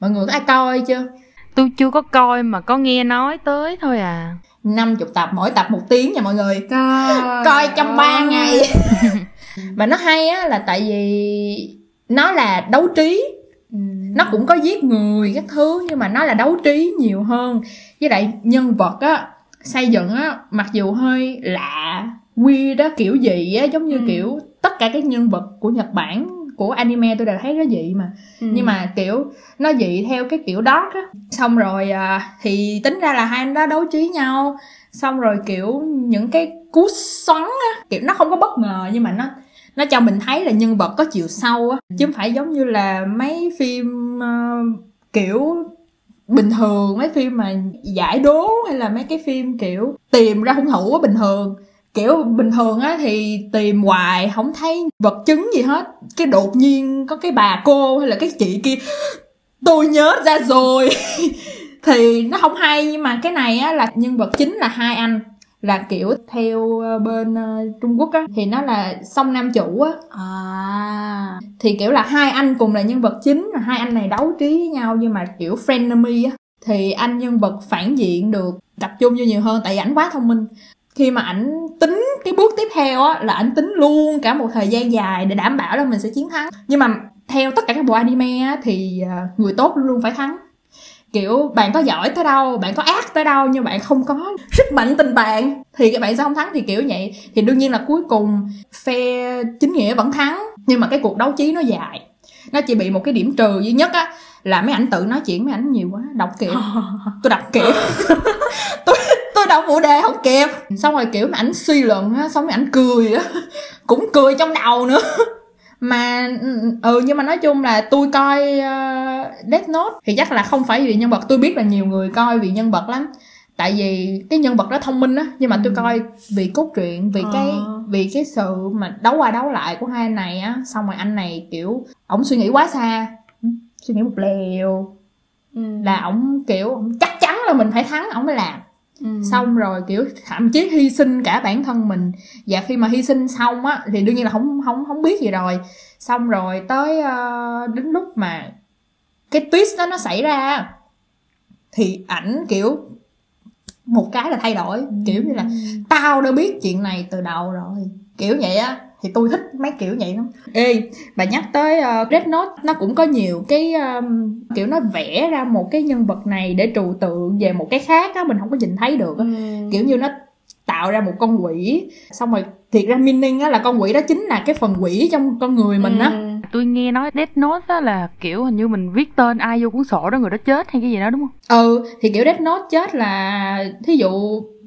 mọi người có ai coi chưa? Tôi chưa có coi mà có nghe nói tới thôi à. 50 tập mỗi tập một tiếng nha mọi người. Coi coi trong 3 ngày. Mà nó hay á là tại vì nó là đấu trí. Ừ. nó cũng có giết người các thứ nhưng mà nó là đấu trí nhiều hơn. Với lại nhân vật á xây dựng á mặc dù hơi lạ weird đó kiểu gì á giống như Ừ. kiểu tất cả các nhân vật của nhật bản của anime tôi đều thấy nó dị mà. Ừ. nhưng mà kiểu nó dị theo cái kiểu dark á. Xong rồi à, thì tính ra là hai anh đó đấu trí nhau. Xong rồi kiểu những cái cú xoắn á kiểu nó không có bất ngờ nhưng mà nó nó cho mình thấy là nhân vật có chiều sâu á. Chứ không phải giống như là mấy phim ờ, kiểu bình thường mấy phim mà giải đố hay là mấy cái phim kiểu tìm ra hung thủ á bình thường kiểu bình thường á thì tìm hoài không thấy vật chứng gì hết. Cái đột nhiên có cái bà cô hay là cái chị kia tôi nhớ ra rồi. Thì nó không hay nhưng mà cái này á là nhân vật chính là hai anh. Là kiểu theo ờ, bên ờ, Trung Quốc á thì nó là song nam chủ á. À. Thì kiểu là hai anh cùng là nhân vật chính hai anh này đấu trí với nhau nhưng mà kiểu frenemy á. Thì anh nhân vật phản diện được tập trung vô nhiều hơn tại vì ảnh quá thông minh khi mà ảnh tính cái bước tiếp theo á là ảnh tính luôn cả một thời gian dài để đảm bảo là mình sẽ chiến thắng. Nhưng mà theo tất cả các bộ anime á thì à, người tốt luôn phải thắng. Kiểu bạn có giỏi tới đâu bạn có ác tới đâu nhưng bạn không có sức mạnh tình bạn thì các bạn sẽ không thắng. Thì kiểu vậy. Thì đương nhiên là cuối cùng phe chính nghĩa vẫn thắng nhưng mà cái cuộc đấu trí nó dài. Nó chỉ bị một cái điểm trừ duy nhất á là mấy ảnh tự nói chuyện mấy ảnh nhiều quá đọc kịp tôi đọc kịp tôi đọc phụ đề không kịp. Xong rồi kiểu mấy ảnh suy luận á xong mấy ảnh cười á. Cũng cười trong đầu nữa. Mà ừ nhưng mà nói chung là tôi coi uh, Death Note thì chắc là không phải vì nhân vật tôi biết là nhiều người coi vì nhân vật lắm. Tại vì cái nhân vật đó thông minh á nhưng mà tôi coi vì cốt truyện vì cái Ờ. vì cái sự mà đấu qua đấu lại của hai anh này á. Xong rồi anh này kiểu ổng suy nghĩ quá xa. Ừ, suy nghĩ một lèo. Ừ. là ổng kiểu ổng chắc chắn là mình phải thắng ổng mới làm Ừ. xong rồi kiểu thậm chí hy sinh cả bản thân mình. Và khi mà hy sinh xong á thì đương nhiên là không không không biết gì rồi. Xong rồi tới ờ, đến lúc mà cái twist đó nó xảy ra thì ảnh kiểu một cái là thay đổi. Kiểu như là tao đã biết chuyện này từ đầu rồi. Kiểu vậy á thì tôi thích mấy kiểu vậy lắm ê bà nhắc tới uh, Red Note nó cũng có nhiều cái um, kiểu nó vẽ ra một cái nhân vật này để trừu tượng về một cái khác á mình không có nhìn thấy được á Ừ. kiểu như nó tạo ra một con quỷ xong rồi thiệt ra meaning á là con quỷ đó chính là cái phần quỷ trong con người mình á Ừ. tôi nghe nói Death Note á là kiểu hình như mình viết tên ai vô cuốn sổ đó người đó chết hay cái gì đó đúng không ừ thì kiểu Death Note chết là thí dụ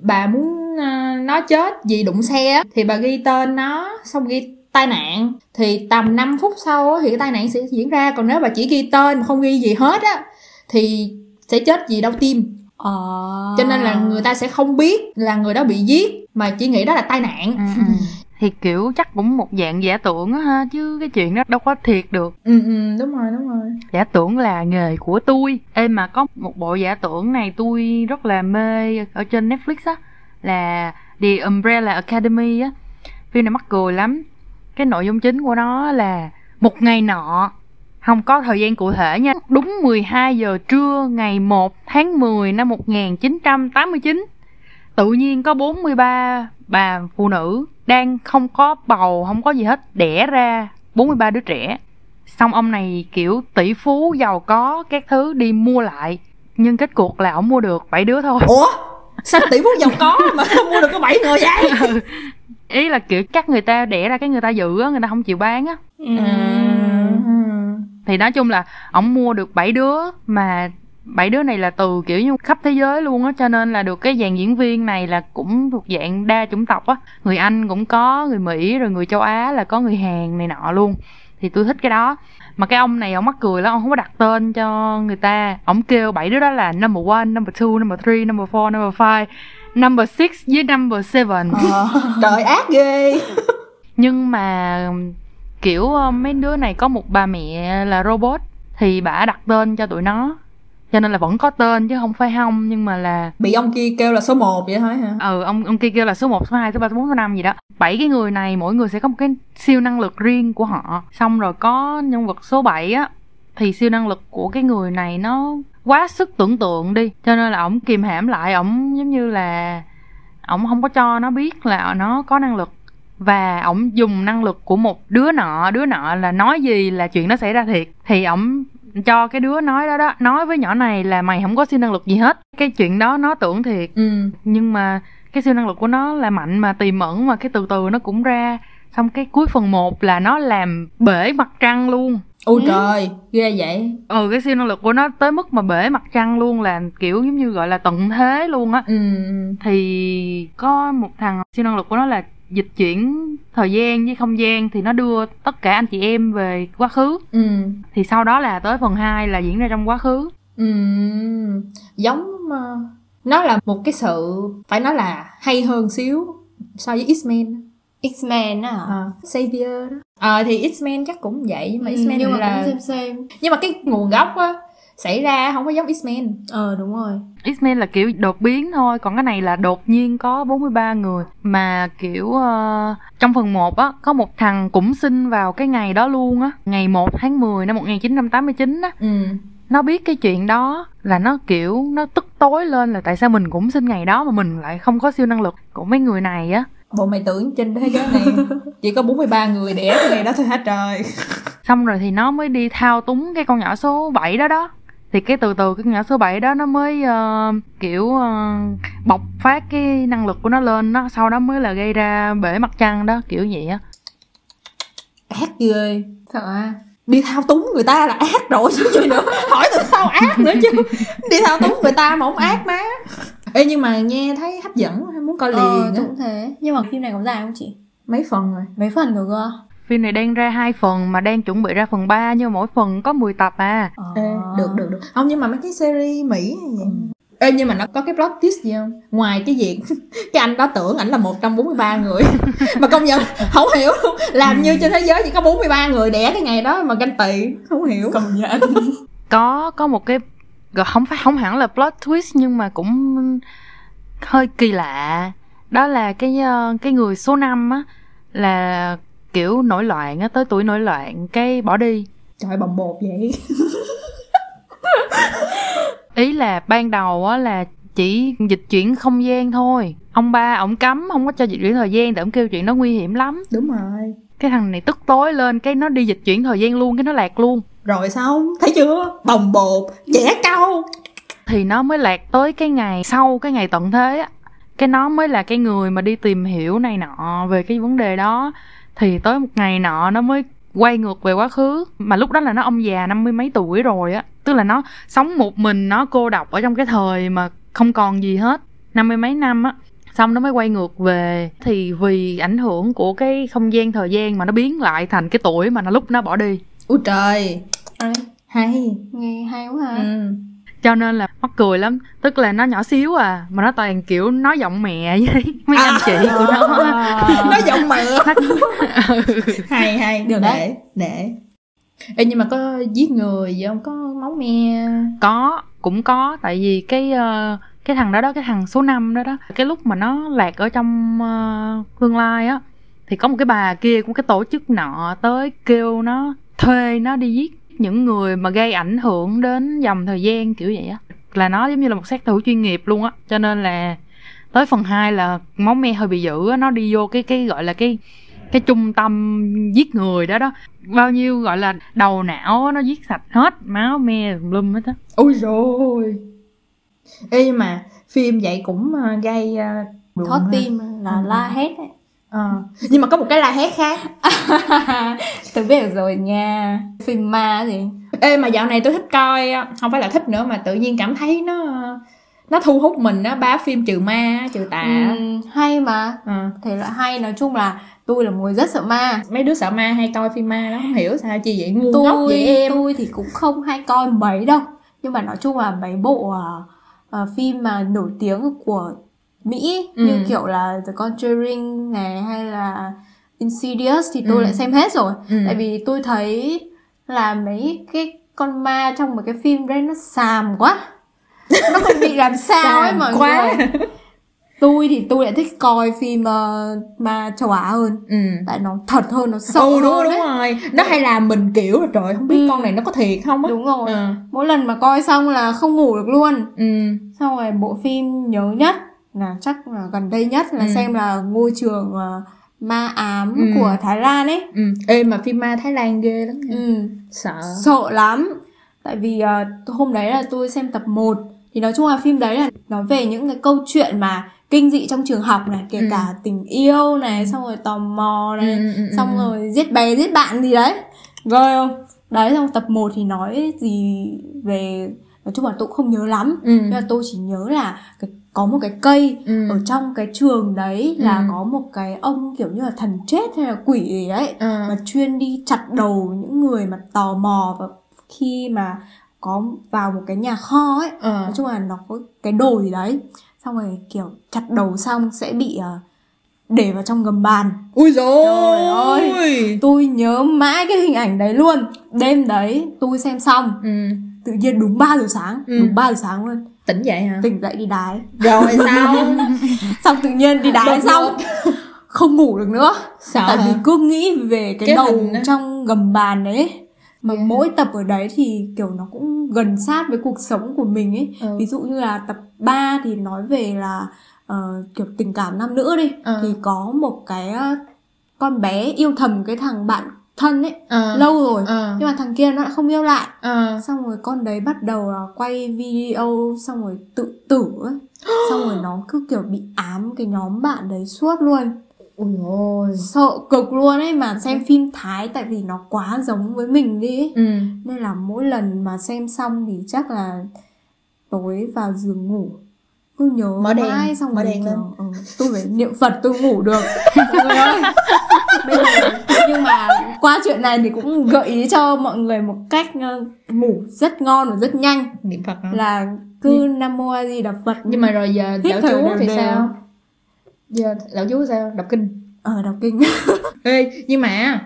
bà muốn ờ, nó chết vì đụng xe thì bà ghi tên nó xong ghi tai nạn. Thì tầm 5 phút sau thì cái tai nạn sẽ diễn ra. Còn nếu bà chỉ ghi tên mà không ghi gì hết á thì sẽ chết vì đau tim. Ờ. cho nên là người ta sẽ không biết là người đó bị giết mà chỉ nghĩ đó là tai nạn thì kiểu chắc cũng một dạng giả tưởng á ha chứ cái chuyện đó đâu có thiệt được. Ừ ừ đúng rồi đúng rồi. Giả tưởng là nghề của tôi. Ê mà có một bộ giả tưởng này tôi rất là mê ở trên netflix á là The Umbrella Academy á. Phim này mắc cười lắm. Cái nội dung chính của nó là một ngày nọ không có thời gian cụ thể nha đúng 12 giờ trưa ngày 1 tháng 10 năm 1989 tự nhiên có 43 bà phụ nữ đang không có bầu không có gì hết đẻ ra 43 đứa trẻ. Xong ông này kiểu tỷ phú giàu có các thứ đi mua lại. Nhưng kết cuộc là ông mua được bảy đứa thôi. Ủa? Sao tỷ phú giàu có mà mua được có bảy người vậy? Ừ. ý là kiểu các người ta đẻ ra cái người ta giữ á người ta không chịu bán á. Ừ. thì nói chung là ông mua được bảy đứa mà bảy đứa này là từ kiểu như khắp thế giới luôn á cho nên là được cái dàn diễn viên này là cũng thuộc dạng đa chủng tộc á. Người anh cũng có người mỹ rồi người châu á là có người hàn này nọ luôn. Thì tôi thích cái đó. Mà cái ông này ông mắc cười lắm ông không có đặt tên cho người ta. Ông kêu bảy đứa đó là number one number two number three number four number five number six với number seven. Ờ, trời ác ghê. Nhưng mà kiểu ờ, mấy đứa này có một bà mẹ là robot thì bà đặt tên cho tụi nó cho nên là vẫn có tên chứ không phải không nhưng mà là bị ông kia kêu là số 1 vậy thôi hả? Ừ ông ông kia kêu là số 1, số 2, số 3, số 4, số 5 gì đó. Bảy cái người này mỗi người sẽ có một cái siêu năng lực riêng của họ. Xong rồi có nhân vật số 7 á thì siêu năng lực của cái người này nó quá sức tưởng tượng đi. Cho nên là ổng kìm hãm lại ổng giống như là ổng không có cho nó biết là nó có năng lực. Và ổng dùng năng lực của một đứa nọ đứa nọ là nói gì là chuyện nó xảy ra thiệt. Thì ổng cho cái đứa nói đó đó. Nói với nhỏ này là mày không có siêu năng lực gì hết. Cái chuyện đó nó tưởng thiệt. Ừ. Nhưng mà cái siêu năng lực của nó là mạnh mà tiềm ẩn mà cái từ từ nó cũng ra. Xong cái cuối phần 1 là nó làm bể mặt trăng luôn. Ôi trời ghê vậy. Ừ cái siêu năng lực của nó tới mức mà bể mặt trăng luôn là kiểu giống như gọi là tận thế luôn á. Ừ. Thì có một thằng siêu năng lực của nó là dịch chuyển thời gian với không gian thì nó đưa tất cả anh chị em về quá khứ. Ừ. Thì sau đó là tới phần 2 là diễn ra trong quá khứ. Ừ. Giống ờ, nó là một cái sự phải nói là hay hơn xíu so với X-Men. X-Men á hả? à, Savior đó. Ờ thì X-Men chắc cũng vậy nhưng mà Ừ, X-Men nhưng mà là cũng xem xem. Nhưng mà cái nguồn gốc á xảy ra không có giống X-Men. Ờ đúng rồi. X-Men là kiểu đột biến thôi Còn cái này là đột nhiên có 43 người. Mà kiểu ờ, Trong phần 1 á Có một thằng cũng sinh vào cái ngày đó luôn á Ngày 1 tháng 10 năm 1989 á. Ừ. Nó biết cái chuyện đó Là nó kiểu Nó tức tối lên là tại sao mình cũng sinh ngày đó Mà mình lại không có siêu năng lực. Của mấy người này á. Bộ mày tưởng trên thế giới này chỉ có 43 người đẻ cái ngày đó thôi hả trời. Xong rồi thì nó mới đi thao túng cái con nhỏ số 7 đó đó thì cái từ từ cái nhỏ số 7 đó nó mới ờ, kiểu ờ, bộc phát cái năng lực của nó lên nó sau đó mới là gây ra bể mặt trăng đó kiểu vậy á. Ác ghê Sợ à. Đi thao túng người ta là ác rồi chứ gì nữa. Hỏi từ sao ác nữa chứ. Đi thao túng người ta mà không ác má. Ê nhưng mà nghe thấy hấp dẫn muốn coi liền Ờ á. tôi cũng thế. Nhưng mà phim này có dài không chị? mấy phần rồi. Mấy phần rồi cơ phim này đang ra hai phần mà đang chuẩn bị ra phần 3 nhưng mà mỗi phần có 10 tập à. Ờ. Ê, được được được. Không nhưng mà mấy cái series mỹ vậy? Ê, nhưng mà nó có cái plot twist gì không? Ngoài cái việc cái anh đó tưởng ảnh là 143 người. Mà công nhận không hiểu luôn. Làm như trên thế giới chỉ có 43 người đẻ cái ngày đó mà canh tỵ không hiểu. Công nhận. Có có một cái gọi không phải không hẳn là plot twist nhưng mà cũng hơi kỳ lạ. Đó là cái ờ, cái người số 5 á là kiểu nổi loạn á tới tuổi nổi loạn cái bỏ đi. Trời bồng bột vậy. Ý là ban đầu á là chỉ dịch chuyển không gian thôi. Ông ba ổng cấm không có cho dịch chuyển thời gian tại ổng kêu chuyện đó nguy hiểm lắm. Đúng rồi. Cái thằng này tức tối lên cái nó đi dịch chuyển thời gian luôn cái nó lạc luôn. Rồi sao? Thấy chưa? Bồng bột trẻ câu thì nó mới lạc tới cái ngày sau cái ngày tận thế á. Cái nó mới là cái người mà đi tìm hiểu này nọ về cái vấn đề đó thì tới một ngày nọ nó mới quay ngược về quá khứ. Mà lúc đó là nó ông già năm mươi mấy tuổi rồi á. Tức là nó sống một mình nó cô độc ở trong cái thời mà không còn gì hết. Năm mươi mấy năm á. Xong nó mới quay ngược về. Thì vì ảnh hưởng của cái không gian thời gian mà nó biến lại thành cái tuổi mà nó lúc nó bỏ đi. Ui trời. Hay. Nghe hay quá ha. Ừ. cho nên là mắc cười lắm. Tức là nó nhỏ xíu à mà nó toàn kiểu nói giọng mẹ với mấy anh chị của nó. Nó giọng mẹ. Ừ. hay hay. Được để đấy. để Ê, nhưng mà có giết người gì không? Có máu me? Có cũng có. Tại vì cái ờ, cái thằng đó đó cái thằng số 5 đó đó cái lúc mà nó lạc ở trong ờ, tương lai á thì có một cái bà kia cũng cái tổ chức nọ tới kêu nó thuê nó đi giết những người mà gây ảnh hưởng đến dòng thời gian kiểu vậy á là nó giống như là một sát thủ chuyên nghiệp luôn á. Cho nên là tới phần 2 là máu me hơi bị dữ á nó đi vô cái cái gọi là cái cái trung tâm giết người đó đó. Bao nhiêu gọi là đầu não á, nó giết sạch hết máu me tùm lum hết á. Ui rồi Ê mà phim vậy cũng ờ, gây uh, Thót tim là la hét ấy Ờ. nhưng mà có một cái la hét khác. Tôi biết được rồi nha. Phim ma gì Ê mà dạo này tôi thích coi không phải là thích nữa mà tự nhiên cảm thấy nó nó thu hút mình á bá phim trừ ma trừ tà ừ, Hay mà. Ờ. Thể loại hay nói chung là tôi là người rất sợ ma. Mấy đứa sợ ma hay coi phim ma đó không hiểu sao chi vậy ngu ngốc tôi vậy em. tôi thì cũng không hay coi mấy đâu. Nhưng mà nói chung là mấy bộ ờ, ờ, phim mà nổi tiếng của Mỹ Ừ. như kiểu là The Conjuring này hay là Insidious thì tôi Ừ. lại xem hết rồi. Ừ. tại vì tôi thấy là mấy cái con ma trong một cái phim đấy nó xàm quá. Nó không bị làm sao ấy mọi quá. người. Tôi thì tôi lại thích coi phim ờ, ma châu Á hơn. Ừ. Tại nó thật hơn nó sợ ừ đúng hơn đúng rồi. Nó hay làm mình kiểu là trời không biết Ừ. con này nó có thiệt không á. Đúng rồi. Ừ. Mỗi lần mà coi xong là không ngủ được luôn. Ừ. Xong rồi bộ phim nhớ nhất là chắc là gần đây nhất là Ừ. xem là ngôi trường ờ, ma ám Ừ. của Thái Lan ấy ừ ê mà phim ma Thái Lan ghê lắm nha ừ. sợ sợ lắm tại vì ờ, hôm đấy là tôi xem tập 1 thì nói chung là phim đấy là nói về những cái câu chuyện mà kinh dị trong trường học này kể Ừ. cả tình yêu này xong rồi tò mò này Ừ, ừ, ừ, xong ừ. rồi giết bé giết bạn gì đấy ghê không đấy xong tập 1 thì nói gì về nói chung là tôi cũng không nhớ lắm ừ nhưng mà tôi chỉ nhớ là cái, có một cái cây ừ. ở trong cái trường đấy là Ừ. có một cái ông kiểu như là thần chết hay là quỷ gì đấy Ờ. mà chuyên đi chặt đầu những người mà tò mò và khi mà có vào một cái nhà kho ấy. Ờ. nói chung là nó có cái đồ gì đấy. Xong rồi kiểu chặt đầu xong sẽ bị ờ, để vào trong gầm bàn. Ui dồi Trời ơi! tôi nhớ mãi cái hình ảnh đấy luôn. Đêm đấy tôi xem xong. Ừ. Tự nhiên đúng 3 giờ sáng Ừ. đúng 3 giờ sáng luôn tỉnh dậy hả? Tỉnh dậy đi đái. Rồi sao? Xong tự nhiên đi đái xong. không ngủ được nữa. Sợ tại vì hả? cứ nghĩ về cái, Cái đầu trong gầm bàn đấy mà Yeah. mỗi tập ở đấy thì kiểu nó cũng gần sát với cuộc sống của mình ấy. Ừ. ví dụ như là tập 3 thì nói về là ờ, kiểu tình cảm nam nữ đi. Ừ. thì có một cái ờ, con bé yêu thầm cái thằng bạn thân ấy Ờ. lâu rồi Ờ. nhưng mà thằng kia nó lại không yêu lại Ờ. xong rồi con đấy bắt đầu là quay video xong rồi tự tử ấy xong rồi nó cứ kiểu bị ám cái nhóm bạn đấy suốt luôn ui ôi sợ cực luôn ấy mà xem phim thái tại vì nó quá giống với mình đi ấy. ừ nên là mỗi lần mà xem xong thì chắc là tối vào giường ngủ cứ nhớ Mở đèn, mãi xong mở đèn lên. ừ, tôi phải niệm phật tôi ngủ được mọi người ơi Bây giờ, nhưng mà qua chuyện này thì cũng gợi ý cho mọi người một cách ờ, ngủ rất ngon và rất nhanh. Niệm phật hả? là cứ nam mô a di đà phật. Nhưng mà rồi giờ đạo thở chú thì đều. sao? giờ đạo chú sao? Đọc kinh. Ờ đọc kinh. Ê, nhưng mà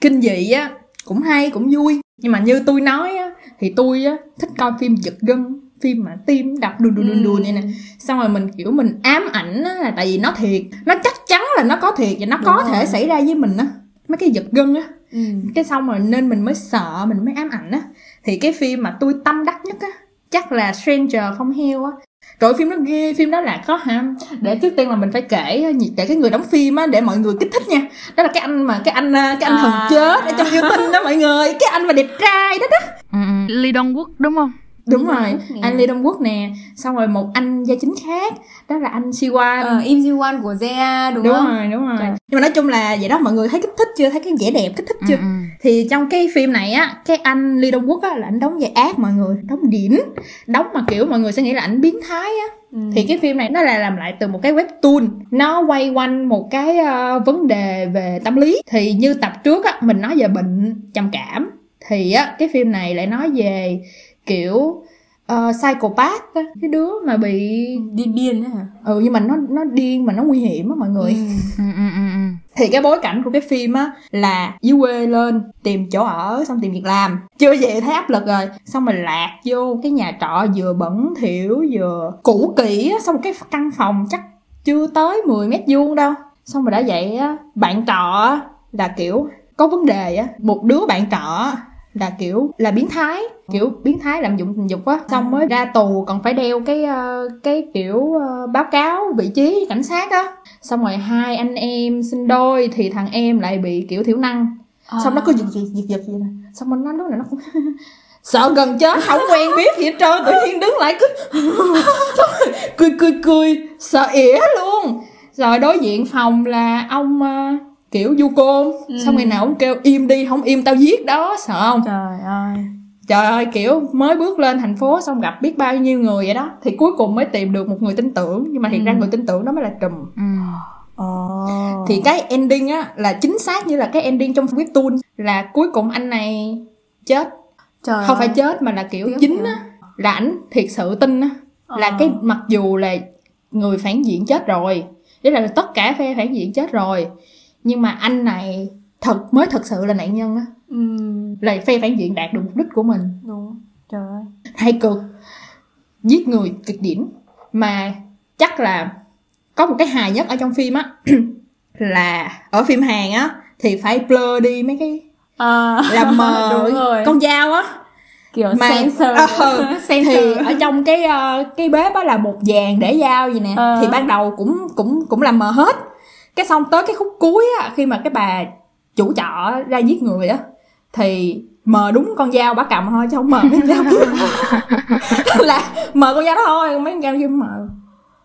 kinh dị á cũng hay cũng vui. Nhưng mà như tôi nói á thì tôi á thích coi phim giật gân phim mà tim đập đùn đùn đùn đùn vậy nè. Xong rồi mình kiểu mình ám ảnh á là tại vì nó thiệt nó chắc chắn là nó có thiệt và nó có Đúng thể rồi. xảy ra với mình á. Mấy cái giật gân á. Ừ. cái xong rồi nên mình mới sợ mình mới ám ảnh á. Thì cái phim mà tôi tâm đắc nhất á chắc là Stranger from Hell á. Rồi phim đó ghê phim đó là có hả? Để trước tiên là mình phải kể để cái người đóng phim á để mọi người kích thích nha. Đó là cái anh mà cái anh cái anh thần À. chết ở trong yêu tinh đó mọi người cái anh mà đẹp trai đó đó. Ừ, ừ. Lee Dong Wook đúng không đúng Lee Dong rồi. Nè. anh Lê Đông Quốc nè. Xong rồi một anh gia chính khác đó là anh Siwan. Ờ, Im Ji Won của Zea đúng, đúng không? rồi đúng rồi. Trời. nhưng mà nói chung là vậy đó mọi người thấy kích thích chưa? Thấy cái vẻ đẹp kích thích chưa? Ừ, ừ. thì trong cái phim này á cái anh Lee Dong Wook á là anh đóng vai ác mọi người đóng đỉnh. Đóng mà kiểu mọi người sẽ nghĩ là ảnh biến thái á. Ừ. thì cái phim này nó là làm lại từ một cái webtoon. Nó quay quanh một cái ờ, vấn đề về tâm lý. Thì như tập trước á mình nói về bệnh trầm cảm. Thì á cái phim này lại nói về kiểu uh, psychopath á. Cái đứa mà bị đi điên ấy hả? Ừ nhưng mà nó nó điên mà nó nguy hiểm á mọi người. Ừ. Ừ, ừ, thì cái bối cảnh của cái phim á là dưới quê lên tìm chỗ ở xong tìm việc làm. Chưa về thấy áp lực rồi xong mình lạc vô cái nhà trọ vừa bẩn thỉu vừa cũ kỹ á. Xong cái căn phòng chắc chưa tới 10 mét vuông đâu. Xong rồi đã vậy á bạn trọ á, là kiểu có vấn đề á. Một đứa bạn trọ là kiểu là biến thái kiểu biến thái lạm dụng tình dục á. Xong mới ra tù còn phải đeo cái ờ, cái kiểu ờ, báo cáo vị trí cảnh sát á. Xong rồi hai anh em sinh đôi thì thằng em lại bị kiểu thiểu năng. Xong nó cứ giật giật giật giật vậy nè. Xong mình nó lúc nào nó cũng sợ gần chết không quen biết gì hết trơn tự nhiên đứng lại cứ cười cười cười sợ ỉa luôn. Rồi đối diện phòng là ông ờ, kiểu du côn xong ngày nào ông kêu im đi không im tao giết đó sợ không trời ơi trời ơi kiểu mới bước lên thành phố xong gặp biết bao nhiêu người vậy đó thì cuối cùng mới tìm được một người tin tưởng nhưng mà thiệt ra người tin tưởng đó mới là trùm Ừ. Ồ. thì cái ending á là chính xác như là cái ending trong webtoon là cuối cùng anh này chết trời không phải ơi. chết mà là kiểu Tiếc nhỉ. á là ảnh thiệt sự tin á là Ờ. cái mặc dù là người phản diện chết rồi Tức là tất cả phe phản diện chết rồi Nhưng mà anh này thật mới thật sự là nạn nhân á. Ừ. Là phe phản diện đạt được mục đích của mình. Đúng. Trời ơi. Hay cực. Giết người cực điểm. Mà chắc là có một cái hài nhất ở trong phim á là ở phim Hàn á thì phải blur đi mấy cái à, làm mờ đúng rồi. con dao á. Kiểu mà sensor. thì sensor. ở trong cái ờ, cái bếp á là một vàng để dao gì nè. Ờ. thì ban đầu cũng cũng cũng làm mờ hết cái xong tới cái khúc cuối á khi mà cái bà chủ trọ ra giết người á thì mờ đúng con dao bà cầm thôi chứ không mờ cái dao kia. Là mờ con dao đó thôi mấy con dao kia mờ.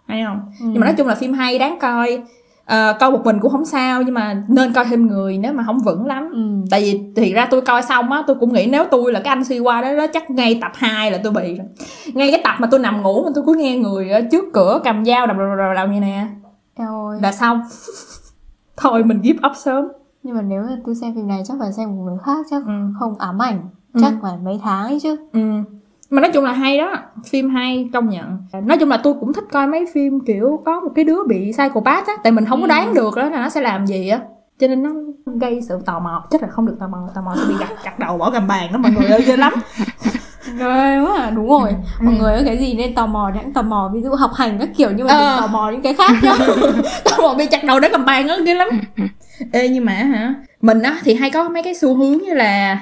Hay không? Nhưng mà nói chung là phim hay đáng coi. Ờ, coi một mình cũng không sao nhưng mà nên coi thêm người nếu mà không vững lắm. Ừ. tại vì thì ra tôi coi xong á tôi cũng nghĩ nếu tôi là cái anh suy qua đó đó chắc ngay tập 2 là tôi bị. Rồi ngay cái tập mà tôi nằm ngủ mà tôi cứ nghe người ở trước cửa cầm dao đập đập đập đập như nè Ơi. là xong. Thôi mình give up sớm. Nhưng mà nếu mà tôi xem phim này chắc phải xem một người khác chắc Ừ. không ám ảnh. Ừ. chắc phải mấy tháng ấy chứ. Ừ. mà nói chung là hay đó. Phim hay công nhận. Nói chung là tôi cũng thích coi mấy phim kiểu có một cái đứa bị psychopath á. Tại mình không có đoán được đó là nó sẽ làm gì á. Cho nên nó gây sự tò mò. Chắc là không được tò mò. Tò mò sẽ bị gặt chặt đầu bỏ gầm bàn đó mọi người ơi ghê lắm Rồi, đúng rồi, đúng rồi. Ừ. Mọi người có cái gì nên tò mò thì hãy tò mò ví dụ học hành các kiểu nhưng mà Ờ. đừng tò mò những cái khác nhá. tao một bị chặt đầu để cầm bàn á ghê lắm ê nhưng mà hả mình á thì hay có mấy cái xu hướng như là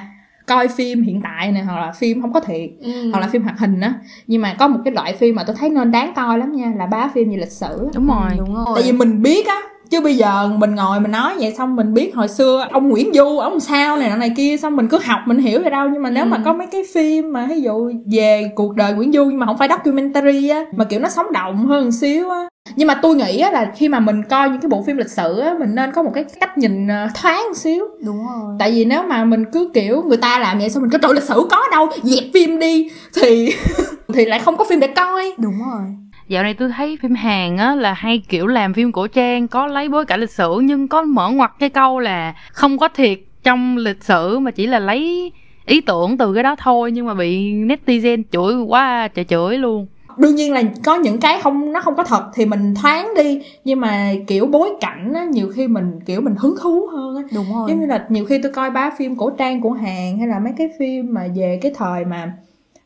coi phim hiện tại này hoặc là phim không có thiệt Ừ. hoặc là phim hoạt hình á nhưng mà có một cái loại phim mà tôi thấy nên đáng coi lắm nha là bá phim về lịch sử đúng rồi đúng rồi. tại vì mình biết á chứ bây giờ mình ngồi mình nói vậy xong mình biết hồi xưa ông Nguyễn Du ông sao này nọ này kia xong mình cứ học mình hiểu rồi đâu. Nhưng mà nếu mà có mấy cái phim mà ví dụ về cuộc đời Nguyễn Du nhưng mà không phải documentary á mà kiểu nó sống động hơn xíu á. Nhưng mà tôi nghĩ á là khi mà mình coi những cái bộ phim lịch sử á mình nên có một cái cách nhìn ờ, thoáng một xíu. Đúng rồi. tại vì nếu mà mình cứ kiểu người ta làm vậy xong mình cứ trời lịch sử có đâu dẹp phim đi. Thì thì lại không có phim để coi. Đúng rồi. Dạo này tôi thấy phim Hàn á là hay kiểu làm phim cổ trang có lấy bối cảnh lịch sử nhưng có mở ngoặt cái câu là không có thiệt trong lịch sử mà chỉ là lấy ý tưởng từ cái đó thôi nhưng mà bị netizen chửi quá trời chửi luôn. đương nhiên là có những cái không nó không có thật thì mình thoáng đi nhưng mà kiểu bối cảnh á nhiều khi mình kiểu mình hứng thú hơn á Đúng rồi. giống như là nhiều khi tôi coi bá phim cổ trang của Hàn hay là mấy cái phim mà về cái thời mà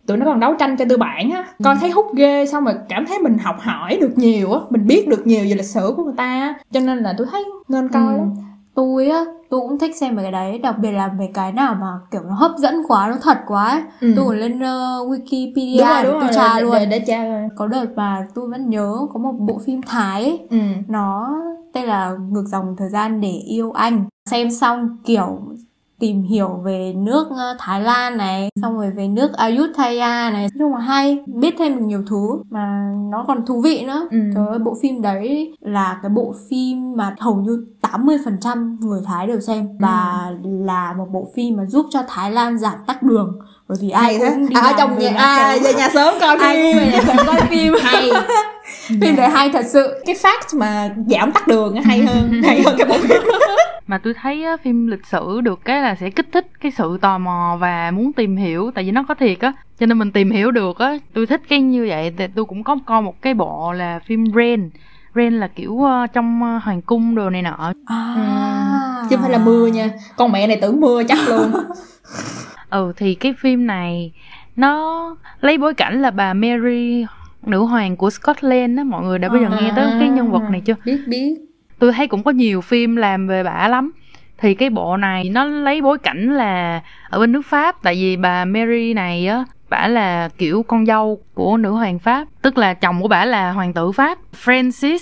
tụi nó còn đấu tranh cho tư bản á. Coi thấy hút ghê xong rồi cảm thấy mình học hỏi được nhiều á. Mình biết được nhiều về lịch sử của người ta á. Cho nên là tôi thấy nên coi Ừ. lắm. Tôi á, tôi cũng thích xem mấy cái đấy, đặc biệt là mấy cái nào mà kiểu nó hấp dẫn quá, nó thật quá ấy. Ừ. Tôi còn lên uh, Wikipedia đúng rồi đúng tôi rồi. tra để, luôn. để, để tra rồi Có đợt mà tôi vẫn nhớ có một bộ phim Thái ấy, ừ. Nó tên là ngược dòng thời gian để yêu anh. Xem xong kiểu tìm hiểu về nước ờ, Thái Lan này xong rồi về nước Ayutthaya này. Nói chung là hay biết thêm được nhiều thứ mà nó còn thú vị nữa. Ừ. trời ơi bộ phim đấy là cái bộ phim mà hầu như 80% người Thái đều xem và là một bộ phim mà giúp cho Thái Lan giảm tắc đường. Bởi vì ai hay thế. cũng đi à, ở làm trong nhà à, về nhà sớm coi ai cũng về phim nhà sớm coi phim. Hay. Phim đấy hay thật sự. Cái fact mà giảm tắt đường hay hơn hay hơn cái bộ phim Mà tôi thấy á, phim lịch sử được cái là sẽ kích thích cái sự tò mò và muốn tìm hiểu tại vì nó có thiệt á. Cho nên mình tìm hiểu được á. Tôi thích cái như vậy. Thì tôi cũng có coi một cái bộ là phim Rain. Rain là kiểu ờ, trong ờ, hoàng cung đồ này nọ. À. Chứ không phải là mưa nha. Con mẹ này tưởng mưa chắc luôn. Ừ thì cái phim này nó lấy bối cảnh là bà Mary nữ hoàng của Scotland á mọi người đã bao giờ nghe tới cái nhân vật này chưa? Biết biết tôi thấy cũng có nhiều phim làm về bả lắm. Thì cái bộ này nó lấy bối cảnh là ở bên nước Pháp tại vì bà Mary này á bả là kiểu con dâu của nữ hoàng Pháp tức là chồng của bả là hoàng tử Pháp Francis.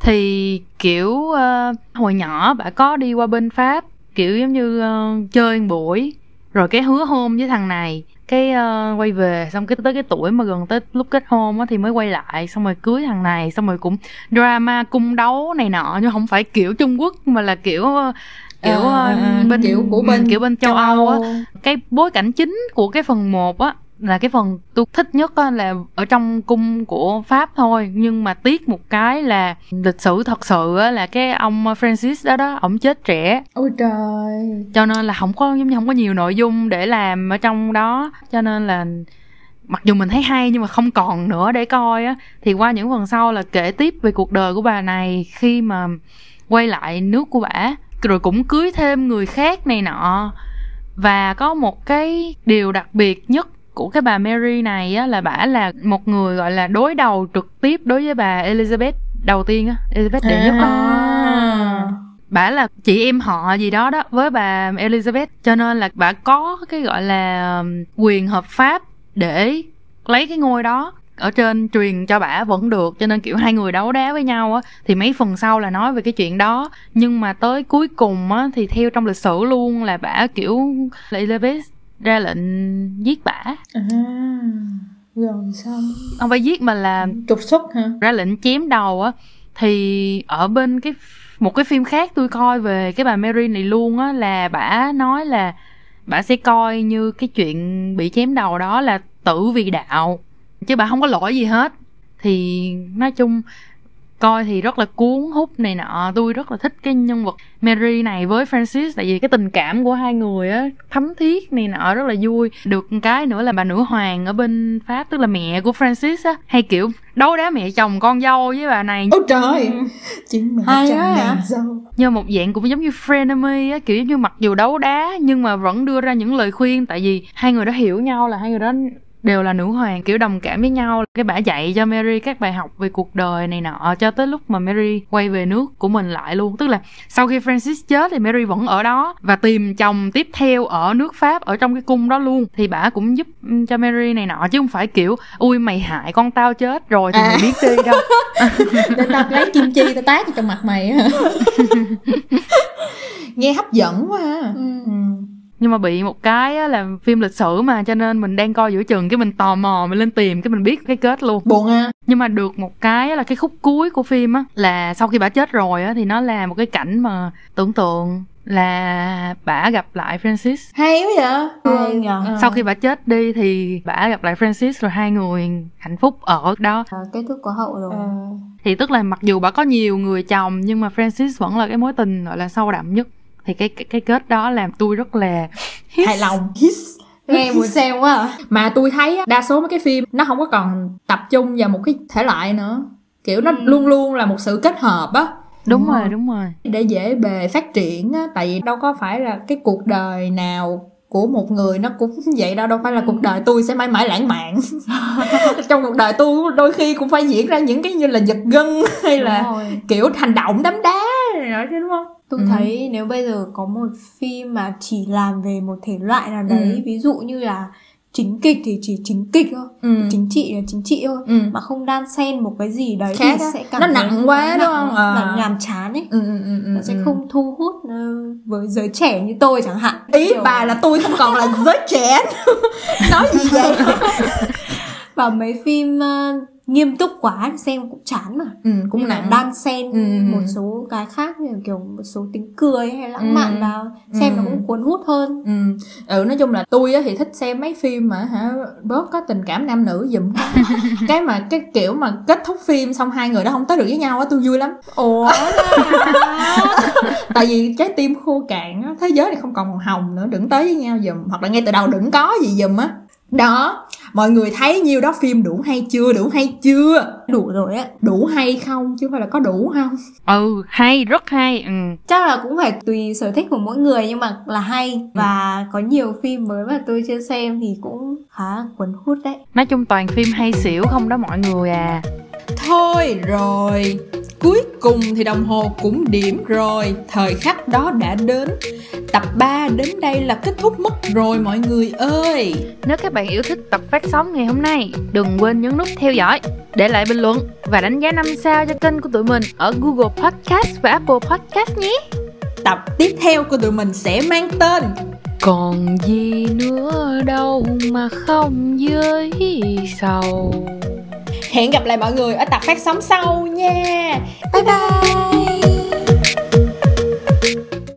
Thì kiểu uh, hồi nhỏ bả có đi qua bên Pháp kiểu giống như uh, chơi một buổi rồi cái hứa hôn với thằng này cái ờ, quay về xong cái tới cái tuổi mà gần tới lúc kết hôn á thì mới quay lại xong rồi cưới thằng này xong rồi cũng drama cung đấu này nọ nhưng không phải kiểu Trung Quốc mà là kiểu ờ, kiểu À, ờ, à, bên kiểu của bên kiểu bên châu, Âu á. Cái bối cảnh chính của cái phần 1 á là cái phần tôi thích nhất á là ở trong cung của Pháp thôi. Nhưng mà tiếc một cái là lịch sử thật sự á là cái ông Francis đó đó ổng chết trẻ. Ôi trời. Cho nên là không có giống như không có nhiều nội dung để làm ở trong đó. Cho nên là mặc dù mình thấy hay nhưng mà không còn nữa để coi á. Thì qua những phần sau là kể tiếp về cuộc đời của bà này khi mà quay lại nước của bà. Rồi cũng cưới thêm người khác này nọ. Và có một cái điều đặc biệt nhất của cái bà Mary này á là bả là một người gọi là đối đầu trực tiếp đối với bà Elizabeth đầu tiên á Elizabeth đệ nhất. Đó À. bả là chị em họ gì đó đó với bà Elizabeth cho nên là bả có cái gọi là quyền hợp pháp để lấy cái ngôi đó. Ở trên truyền cho bả vẫn được cho nên kiểu hai người đấu đá với nhau á thì mấy phần sau là nói về cái chuyện đó. Nhưng mà tới cuối cùng á thì theo trong lịch sử luôn là bả kiểu là Elizabeth ra lệnh giết bả. À rồi xong không phải giết mà là trục xuất hả? ra lệnh chém đầu á. Thì ở bên cái một cái phim khác tôi coi về cái bà Mary này luôn á là bả nói là bả sẽ coi như cái chuyện bị chém đầu đó là tử vì đạo chứ bà không có lỗi gì hết. Thì nói chung coi thì rất là cuốn hút này nọ. Tôi rất là thích cái nhân vật Mary này với Francis tại vì cái tình cảm của hai người á thấm thiết này nọ rất là vui. Được cái nữa là bà nữ hoàng ở bên Pháp tức là mẹ của Francis á hay kiểu đấu đá mẹ chồng con dâu với bà này. Ôi trời! Chính mẹ Hay chồng hả? dâu. Như một dạng cũng giống như frenemy á kiểu giống như mặc dù đấu đá nhưng mà vẫn đưa ra những lời khuyên tại vì hai người đó hiểu nhau là hai người đó đều là nữ hoàng kiểu đồng cảm với nhau. Cái bả dạy cho Mary các bài học về cuộc đời này nọ cho tới lúc mà Mary quay về nước của mình lại luôn. Tức là sau khi Francis chết thì Mary vẫn ở đó và tìm chồng tiếp theo ở nước Pháp ở trong cái cung đó luôn. Thì bả cũng giúp ừ, cho Mary này nọ chứ không phải kiểu ui mày hại con tao chết rồi thì À. mày biết đi đâu. Để tao lấy kim chi tao tát vào trong mặt mày á. Nghe hấp dẫn quá ha. Ừ. ừ. nhưng mà bị một cái á, là phim lịch sử mà cho nên mình đang coi giữa chừng cái mình tò mò mình lên tìm cái mình biết cái kết luôn buồn ha nhưng mà được một cái á là cái khúc cuối của phim á là sau khi bà chết rồi á thì nó là một cái cảnh mà tưởng tượng là bả gặp lại Francis hay quá vậy nhờ. Ờ. sau khi bà chết đi thì bả gặp lại Francis rồi hai người hạnh phúc ở đó À, kết thúc có hậu rồi Ờ. thì tức là mặc dù bà có nhiều người chồng nhưng mà Francis vẫn là cái mối tình gọi là sâu đậm nhất thì cái cái, cái kết đó làm tôi rất là hài lòng. Nghe muốn xem quá à. mà tôi thấy đa số mấy cái phim nó không có còn tập trung vào một cái thể loại nữa. Kiểu nó Ừ. luôn luôn là một sự kết hợp á. Đúng Ừ. rồi đúng rồi. Để dễ bề phát triển á tại vì đâu có phải là cái cuộc đời nào của một người nó cũng vậy đâu đâu phải là cuộc đời tôi sẽ mãi mãi lãng mạn. Trong cuộc đời tôi đôi khi cũng phải diễn ra những cái như là giật gân hay là Đúng rồi. kiểu hành động đấm đá rồi đúng không tôi Ừ. thấy nếu bây giờ có một phim mà chỉ làm về một thể loại nào đấy Ừ. ví dụ như là chính kịch thì chỉ chính kịch thôi ừ. chính trị là chính trị thôi Ừ. mà không đan xen một cái gì đấy Khác thì sẽ cảm Nó nặng quá, nó đúng không? À. nhàm chán ấy Ừ, ừ, ừ, ừ, nó sẽ ừ. không thu hút ờ, với giới trẻ như tôi chẳng hạn ý Kiểu- bà là tôi không còn là giới trẻ nói gì vậy và mấy phim ờ, nghiêm túc quá xem cũng chán mà ừ, cũng nhưng nặng đan xen Ừ. một số cái khác như kiểu một số tính cười hay lãng Ừ. mạn vào xem nó Ừ. cũng cuốn hút hơn ừ. ừ nói chung là tôi á thì thích xem mấy phim mà hả bớt có tình cảm nam nữ giùm cái mà cái kiểu mà kết thúc phim xong hai người đó không tới được với nhau á tôi vui lắm ủa tại vì trái tim khô cạn á thế giới này không còn màu hồng nữa đừng tới với nhau giùm hoặc là ngay từ đầu đừng có gì giùm á đó mọi người thấy nhiêu đó phim đủ hay chưa đủ hay chưa? Đủ rồi á. Đủ hay không chứ không phải là có đủ không? Ừ hay rất hay ừ. Chắc là cũng phải tùy sở thích của mỗi người nhưng mà là hay. Và có nhiều phim mới mà tôi chưa xem thì cũng khá cuốn hút đấy. Nói chung toàn phim hay xỉu không đó mọi người à Thôi rồi, cuối cùng thì đồng hồ cũng điểm rồi, thời khắc đó đã đến. Tập 3 đến đây là kết thúc mất rồi mọi người ơi. Nếu các bạn yêu thích tập phát sóng ngày hôm nay, đừng quên nhấn nút theo dõi, để lại bình luận và đánh giá 5 sao cho kênh của tụi mình ở Google Podcast và Apple Podcast nhé. Tập tiếp theo của tụi mình sẽ mang tên Còn gì nữa đâu mà không với sầu. Hẹn gặp lại mọi người ở tập phát sóng sau nha. Bye bye.